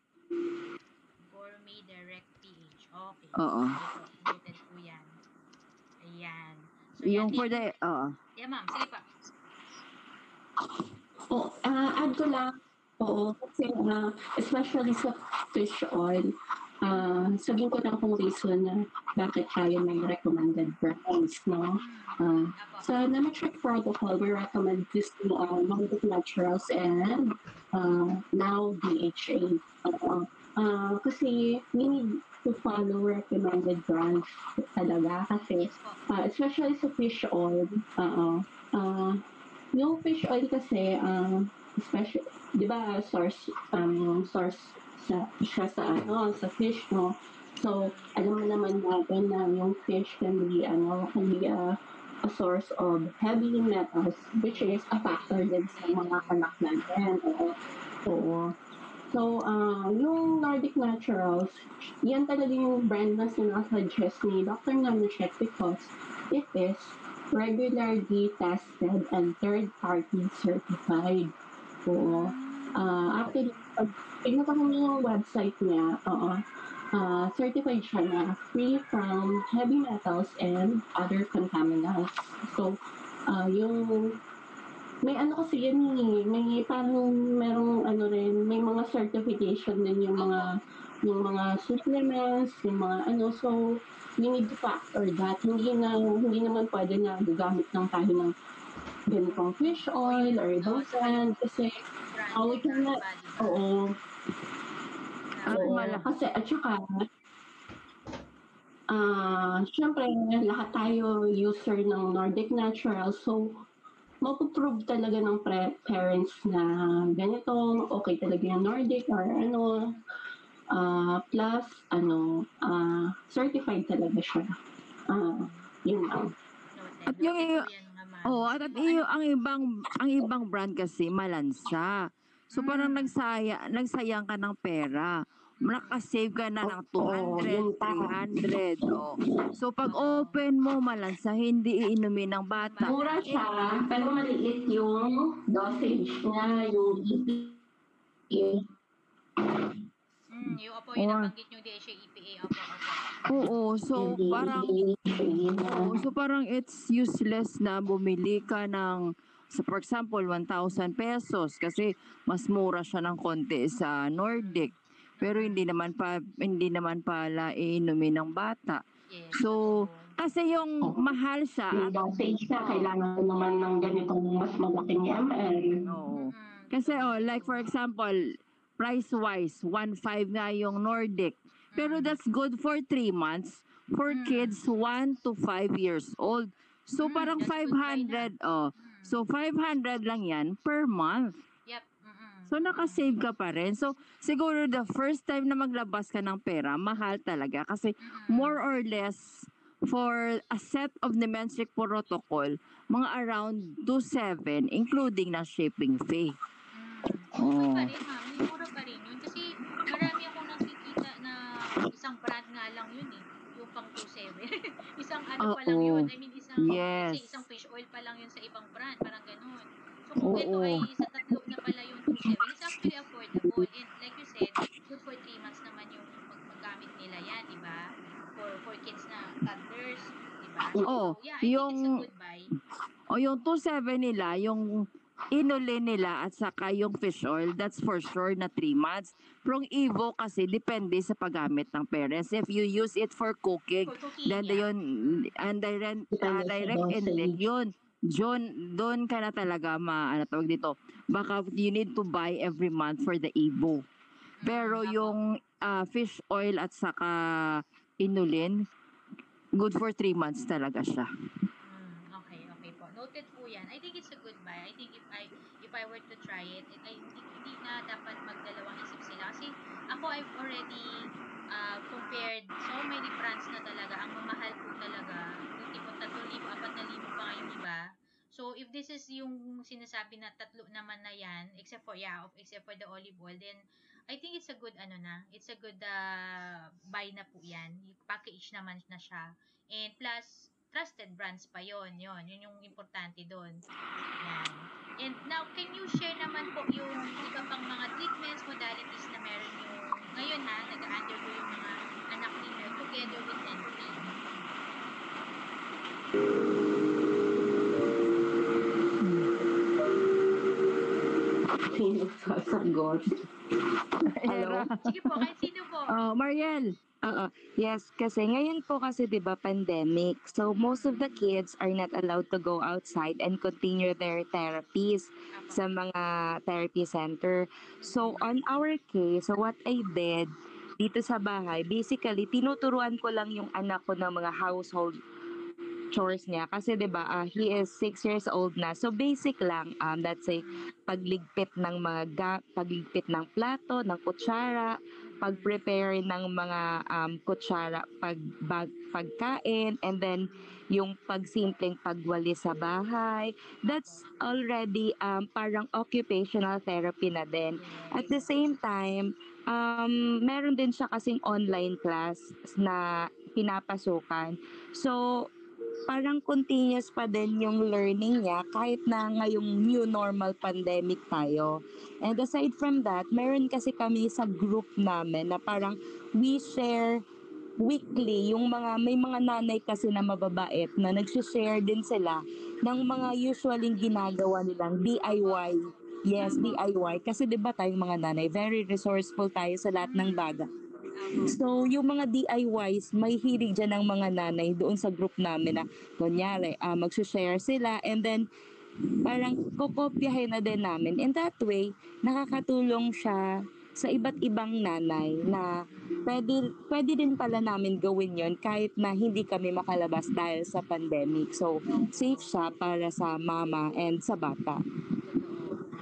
Gourmet Direct PH. Okay. Oo. Noted po yan. Ayan. So, Yung yan. for the, oo. Yeah, ma'am. Sige pa. Oh, ah, add ko lang. Oo, kasi ah, especially sa fish oil, ah, sabihin ko lang kung reason na bakit tayo may recommended brands, no? Hmm. Ah, sa Nemetschek protocol, we recommend this to uh, Nordic Naturals and uh, now DHA. Oo. Ah, kasi we need to follow recommended brands talaga kasi. Ah, especially sa fish oil. Oo. Ah, yung fish oil kasi, ah, especially, di ba, source, um, source sa, siya sa, ano, sa fish, no? So, alam mo naman natin na yung fish can be, ano, can be a, a source of heavy metals, which is a factor din sa mga anak natin. Oo. Oo. So, ah, yung Nordic Naturals, yan talaga yung brand na sinasuggest ni Dr. Nanushek because it is regularly tested and third-party certified. Oo. Ah, actually, pag tignan ko yung website niya, oo, ah, certified siya na free from heavy metals and other contaminants. So, ah, yung may ano kasi yan eh, may parang merong ano rin, may mga certification din yung mga yung mga supplements, yung mga ano, so we need to factor that. Hindi na, hindi naman pwede na gagamit lang tayo ng ganitong fish oil or brand kasi Oh, we cannot- oo, Ang oo, mala- kasi at saka ah syempre lahat tayo user ng Nordic Natural so mapuprove talaga ng pre- parents na ganito, okay talaga yung Nordic or ano, ah plus, ano, ah certified talaga siya. Ah, yun lang. At yung yan, ma'am. Oo, at, at iyo, ang ibang ang ibang brand kasi malansa. So parang Mm. nagsaya, nagsayang ka ng pera. Nakasave ka na ng Oo, 200, yun pa. 300. Oh. So pag open mo malansa, hindi iinumin ng bata. Mura siya, pero maliit yung dosage niya, yung EPA. Mm, yung opo, yung Oo. nabanggit yung DHA EPA, opo, opo. Oo, so parang Oo, so parang it's useless na bumili ka ng so for example 1,000 pesos kasi mas mura siya ng konti sa Nordic. Pero hindi naman pa hindi naman pala iinumin ng bata. Yes. So. Kasi yung Oo. mahal siya Yung at dosage na, kailangan naman ng ganitong mas malaking ml. Oo. Mm, Kasi oh, like for example, price wise 1.5 nga yung Nordic. Pero mm. that's good for 3 months for Mm. kids 1 to 5 years old. So parang that's good buy na. 500 oh. So 500 lang 'yan per month. Yep. mm-mm. So nakasave ka pa rin. So siguro the first time na maglabas ka ng pera, mahal talaga kasi Mm-mm. more or less for a set of Nemensic protocol, mga around 2.7 including na shipping fee. Mm. Okay Oo. pa rin, ma'am. Mura pa rin yun. Kasi marami akong nakikita na isang brand nga lang yun eh. Yung pang 2.7. <laughs> isang ano pa lang yun. I mean, isang, Yes. kasi isang fish oil pa lang yun sa ibang brand. Parang ganun. So kung ito ay sa tatlo na pala yung 2.7, it's actually affordable. And like you said, good for 3 months naman yung magamit nila yan, di ba? For, for kids na toddlers, di ba? Oo. So, yeah, I think it's a Yung- good buy. O yung 2.7 nila, yung inuli nila at saka yung fish oil, that's for sure na 3 months. Pero yung Evo kasi depende sa paggamit ng parents. If you use it for cooking, For cooking, then yeah. yun, and direct, uh, direct intake, dosage. yun. Doon, doon ka na talaga ma, ano tawag dito, baka you need to buy every month for the Evo. Pero yung ah, fish oil at saka inulin, good for 3 months talaga siya. Mm, okay, okay po. Noted po yan. I think it's a good buy. I think if I were to try it, it I think hindi na dapat magdalawang isip sila. Kasi ako, I've already uh, compared so many brands na talaga. Ang mamahal po talaga. Yung tipong 3,000, 4,000 pa nga yung iba. So, if this is yung sinasabi na tatlo naman na yan, except for, yeah, except for the olive oil, then I think it's a good, ano na, it's a good uh, buy na po yan. Package naman na siya. And plus, trusted brands pa yon yon yun yung importante doon yan and now can you share naman po yung iba pang mga treatments modalities na meron yung ngayon ha nag-undergo yung mga anak ninyo together with NP Sino sasagot? Hello? sige po kahit sino po Oh, Mariel. Oo. Yes, kasi ngayon po kasi 'di ba pandemic. So most of the kids are not allowed to go outside and continue their therapies sa mga therapy center. So on our case, so what I did dito sa bahay, basically tinuturuan ko lang yung anak ko ng mga household chores niya kasi 'di ba ah, he is 6 years old na. So basic lang um let's say pagligpit ng mga ga- pagligpit ng plato, ng kutsara, pag-prepare ng mga um, kutsara, pag, bag, pagkain, and then yung pagsimpleng pagwali sa bahay. That's already um, parang occupational therapy na din. At the same time, um, meron din siya kasing online class na pinapasukan. So, parang continuous pa din yung learning niya kahit na ngayong new normal pandemic tayo. And aside from that, meron kasi kami sa group namin na parang we share weekly yung mga may mga nanay kasi na mababait na nagsishare din sila ng mga usually ginagawa nilang DIY. Yes, DIY. Kasi 'di ba tayong mga nanay, very resourceful tayo sa lahat ng bagay. Opo. So, yung mga DIYs, may hilig dyan ng mga nanay doon sa group namin na, kunyari, uh, magsushare sila and then, parang kokopyahin na din namin. In that way, nakakatulong siya sa iba't ibang nanay na pwede, pwede din pala namin gawin yon kahit na hindi kami makalabas dahil sa pandemic. So, safe siya para sa mama and sa bata.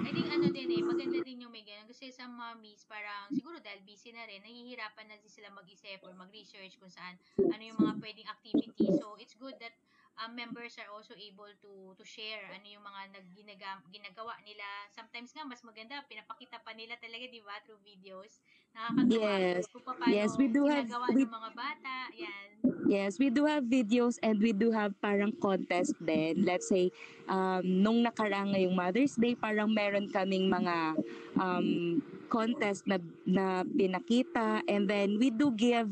I think ano din eh, maganda din yung may ganun. Kasi sa mommies, parang siguro dahil busy na rin, nahihirapan na din sila mag-isip or mag-research kung saan ano yung mga pwedeng activity. So, it's good that um, members are also able to to share ano yung mga nagginaga, ginagawa nila. Sometimes nga, mas maganda, pinapakita pa nila talaga, di ba, through videos. Nakakatuwa. Yes. Kung paano Yes, we do have- we- ng mga bata. Yan. Yes, we do have videos and we do have parang contest din. Let's say, um, nung nakarang ngayong Mother's Day, parang meron kaming mga um, contest na, na pinakita and then we do give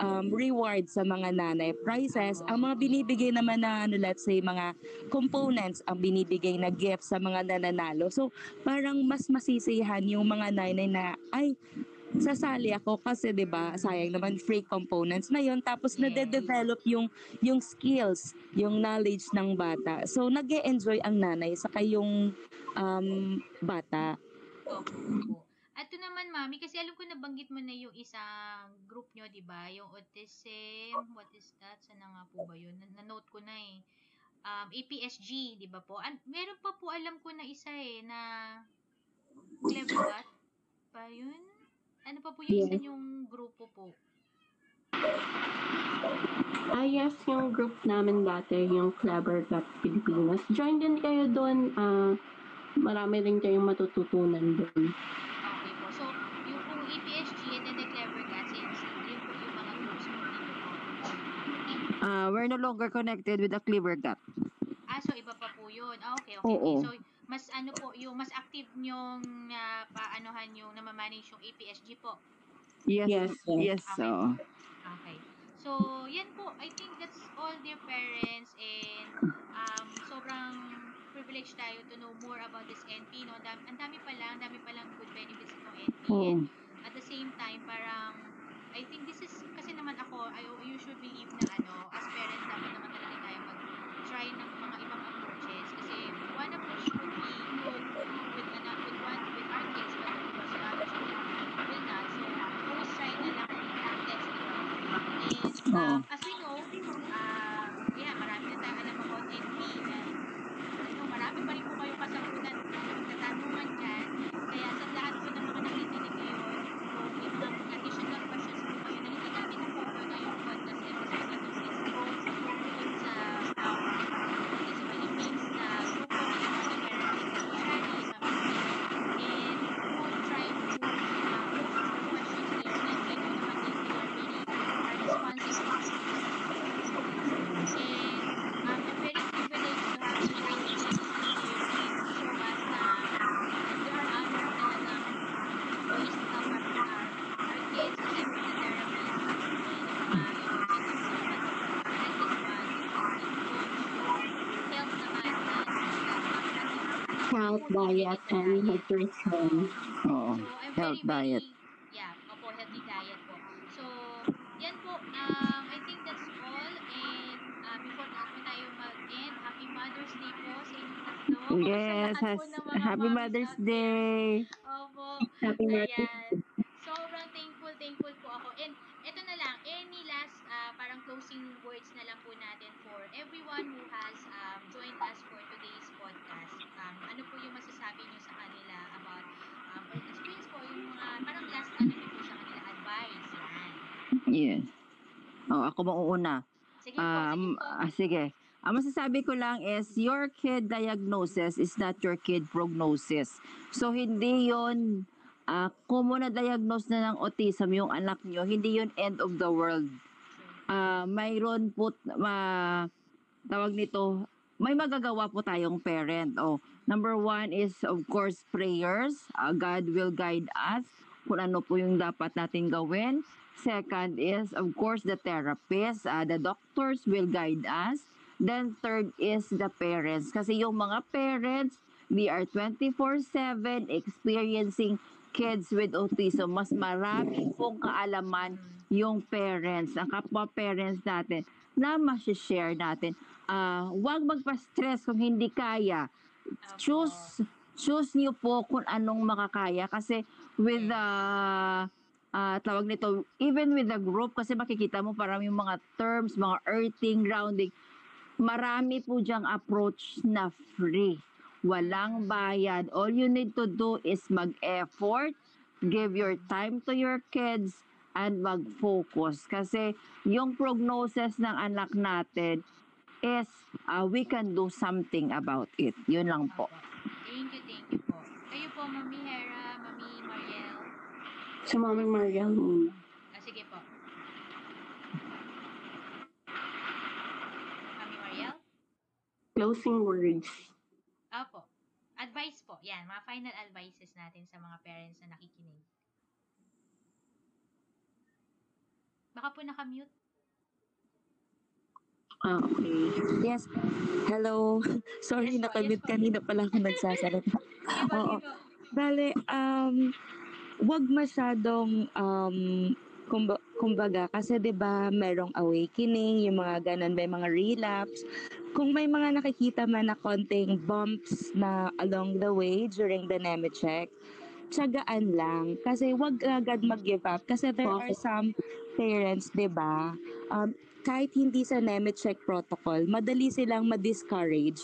um, rewards sa mga nanay prizes. Ang mga binibigay naman na ano, let's say, mga components ang binibigay na gift sa mga nananalo. So, parang mas masisihan yung mga nanay na, ay, sasali ako kasi 'di ba sayang naman free components na yon tapos Yes. nade-develop yung yung skills yung knowledge ng bata so nag enjoy ang nanay saka yung um, bata opo. At ito naman, Mami, kasi alam ko nabanggit mo na yung isang group nyo, di ba? Yung autism, what is that? Sana nga po ba yun? Na- Na-note ko na eh. Um, APSG, di ba po? An- meron pa po alam ko na isa eh, na Clever Gut pa yun? Ano pa po yung isa Yes. yung grupo po? Ah, yes, yung group namin dati, yung Clever Got Pilipinas. Join din kayo doon. Ah, marami rin kayong matututunan doon. Okay po. So, yung pong APSG and then the Clever Guts, yun, yun po yung mga groups po dito po. Uh, we're no longer connected with the Clever Gut. Ah, so iba pa po yun. Ah, okay, okay. Oo. okay. So, mas ano po, yung mas active nyong na paanohan yung namamanage yung APSG po. Yes, Yes, yes. Okay. oo. Okay. So, yan po. I think that's all dear parents and um, sobrang privileged tayo to know more about this NP. No? Ang dami, ang dami pala, ang dami palang good benefits itong NP. And at the same time, parang I think this is, kasi naman ako, I usually believe na ano, as parents, dapat naman talaga tayo mag-try ng mga ibang approaches. Kasi one approach would be good with, ano, with one, with our kids, but of course, the others will, will not. So, always try na lang practice, di ba? And um, as we know, uh, yeah, marami na tayong alam about NP. And, ano, marami pa rin po kayong kasagutan katanungan dyan. Kaya sa lahat po ng mga nakikinig ngayon, kung may mga additional questions po kayo, nalito natin na po po ngayong podcast episode na to is both dun sa um, Autism Philippines na grupo ni Mami Caroline Shani, Mami Mia, and we'll try to uh, post more questions there. And I know naman din they are very uh, responsive and um, I'm very privileged to have you guys here and show us na there are other talagang ways to help our, our, our kids aside from the therapy and yung mga you know check-ups naman like this one it will help naman na uh, Health, diet, and nutrition. Oo. So, I'm Health very, diet. very, yeah, opo, healthy diet po. So, yan po, um, I think that's all. And uh, before na po tayo mag-end, Happy Mother's Day po sa inyo tatlo. Yes, has, Happy Mother's. Day. Opo. Happy Mother's Ayan. Sobrang thankful, thankful po ako. And ito na lang, any last uh, parang closing words na lang po natin for everyone who has um, joined us for ano po yung masasabi nyo sa kanila about um, or experience po, yung mga parang last ano nyo po sa kanila, advice. Yan. Yes. Oh, ako mauuna. Sige po, sige Um, po. ah, sige. Ang masasabi ko lang is your kid diagnosis is not your kid prognosis. So hindi yon uh, kung mo na-diagnose na ng autism yung anak nyo, hindi yon end of the world. Ah, mayroon po ma tawag nito, may magagawa po tayong parent. Oh, number one is of course prayers. Ah, God will guide us kung ano po yung dapat natin gawin. Second is of course the therapist, ah, the doctors will guide us. Then third is the parents kasi yung mga parents they are 24/7 experiencing kids with autism, mas marami pong kaalaman yung parents, ang kapwa parents natin na share natin. Ah, huwag magpa-stress kung hindi kaya. Choose choose niyo po kung anong makakaya kasi with the ah, tawag nito, even with the group kasi makikita mo parang yung mga terms, mga earthing, grounding, marami po diyang approach na free. Walang bayad. All you need to do is mag-effort, give your time to your kids, and mag-focus. Kasi yung prognosis ng anak natin is uh, we can do something about it. Yun lang po. Thank you, thank you po. Kayo po, Mami Hera, Mami Mariel. Si Mami Mariel muna. Ah, sige po. Mami Mariel? Closing words. Opo. Advice po. Yan, mga final advices natin sa mga parents na nakikinig. Baka po nakamute. Ah, okay. Yes. Hello. <laughs> Sorry, Yes po, nakamute yes po. kanina pala ako nagsasalita. <laughs> Sige po, Oo. sige po. Bale, um, wag masyadong, um, kumba, kumbaga, kasi 'di ba merong awakening, yung mga ganun, may mga relapse. Kung may mga nakikita man na konting bumps na along the way during the NEMI check, tiyagaan lang. Kasi wag agad mag-give up. Kasi there are some parents, 'di ba, um, kahit hindi sa NEMI check protocol, madali silang ma-discourage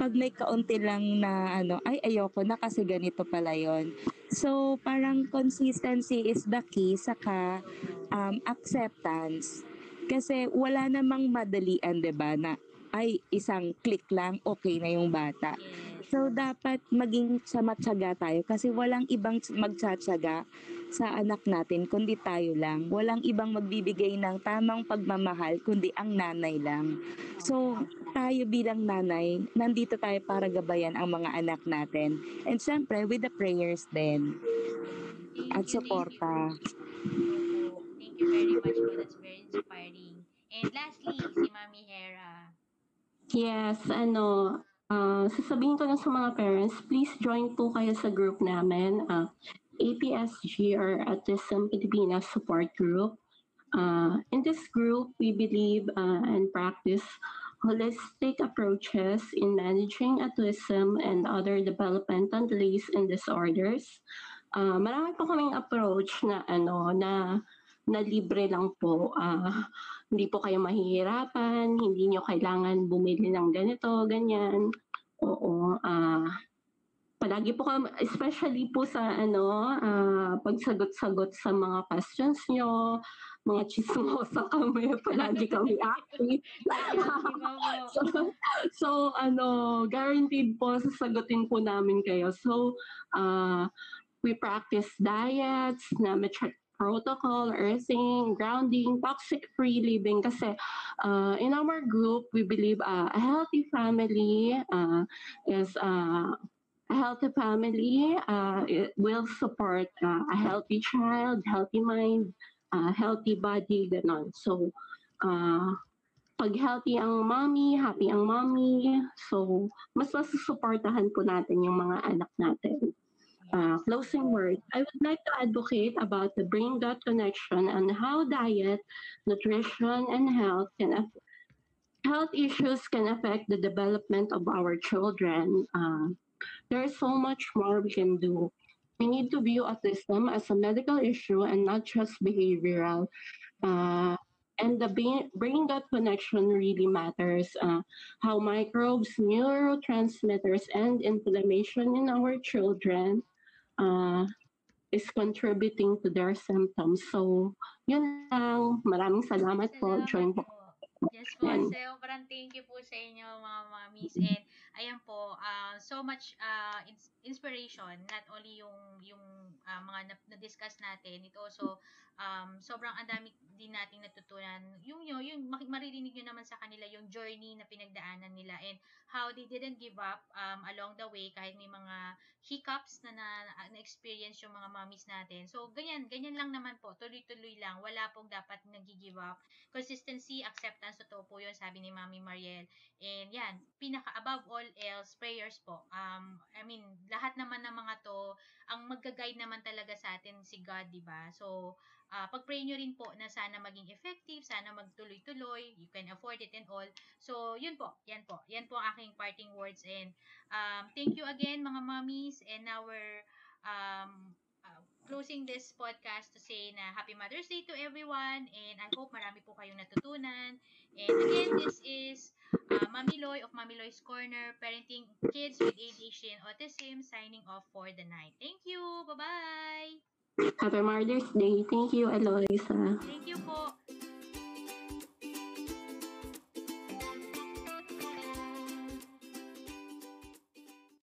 pag may kaunti lang na ano, ay ayoko na kasi ganito pala yon. So, parang consistency is the key, saka um, acceptance. Kasi wala namang madalian, 'di ba na ay isang click lang, okay na yung bata. Yes. So, dapat maging sa matyaga tayo kasi walang ibang magtsatsaga sa anak natin kundi tayo lang. Walang ibang magbibigay ng tamang pagmamahal kundi ang nanay lang. So, tayo bilang nanay, nandito tayo para gabayan ang mga anak natin. And syempre, with the prayers din. Thank At you, thank you. suporta. Thank you very much po. That's very inspiring. And lastly, si Mami Hera. Yes, ano, ah, sasabihin ko lang sa mga parents, please join po kayo sa group namin, ah, APSG or Autism Pilipinas Support Group. Uh, in this group, we believe uh, and practice holistic approaches in managing autism and other developmental delays and disorders. Uh, marami po kaming approach na ano na na libre lang po. Ah, hindi po kayo mahihirapan, hindi nyo kailangan bumili ng ganito, ganyan. Oo, ah palagi po kami, especially po sa ano, ah, pagsagot-sagot sa mga questions nyo, mga chismosa <laughs> kami, palagi kami active. <laughs> so, so, ano, guaranteed po, sasagutin po namin kayo. So, uh, we practice diets, NAMI protocol, earthing, grounding, toxic-free living. Kasi uh, in our group, we believe uh, a healthy family uh, is uh, a healthy family uh, will support uh, a healthy child, healthy mind, uh, healthy body, ganon. So, uh, pag healthy ang mommy, happy ang mommy, so mas masusuportahan po natin yung mga anak natin. Uh, closing word, I would like to advocate about the brain-gut connection and how diet, nutrition, and health can aff- health issues can affect the development of our children. Uh, there is so much more we can do. We need to view autism as a medical issue and not just behavioral. Uh, and the brain gut connection really matters. Uh, how microbes, neurotransmitters, and inflammation in our children uh, is contributing to their symptoms. So, yun lang. Maraming salamat po. Join po. Yes po, Yan. sobrang thank you po sa inyo mga mamis and ayan po, uh, so much uh, ins- inspiration, not only yung yung uh, mga na- na-discuss natin, it also um, sobrang ang dami din nating natutunan. Yung yung, yung maririnig nyo naman sa kanila yung journey na pinagdaanan nila and how they didn't give up um, along the way kahit may mga hiccups na, na na-experience yung mga mommies natin. So ganyan, ganyan lang naman po, tuloy-tuloy lang. Wala pong dapat nag-give up consistency, acceptance, totoo po yun, sabi ni Mami Mariel. And yan, pinaka above all else, prayers po. Um, I mean, lahat naman ng mga to, ang magga-guide naman talaga sa atin si God, di ba? So, ah pag-pray nyo rin po na sana maging effective, sana magtuloy-tuloy, you can afford it and all. So, yun po, yan po. Yan po ang aking parting words. And um, thank you again, mga mommies. And we're um, uh, closing this podcast to say na Happy Mother's Day to everyone. And I hope marami po kayong natutunan. And again, this is uh, Mami Loy of Mami Loy's Corner, parenting kids with ADHD and autism, signing off for the night. Thank you. Bye-bye. Happy Mother's Day. Thank you, Eloisa. Thank you po.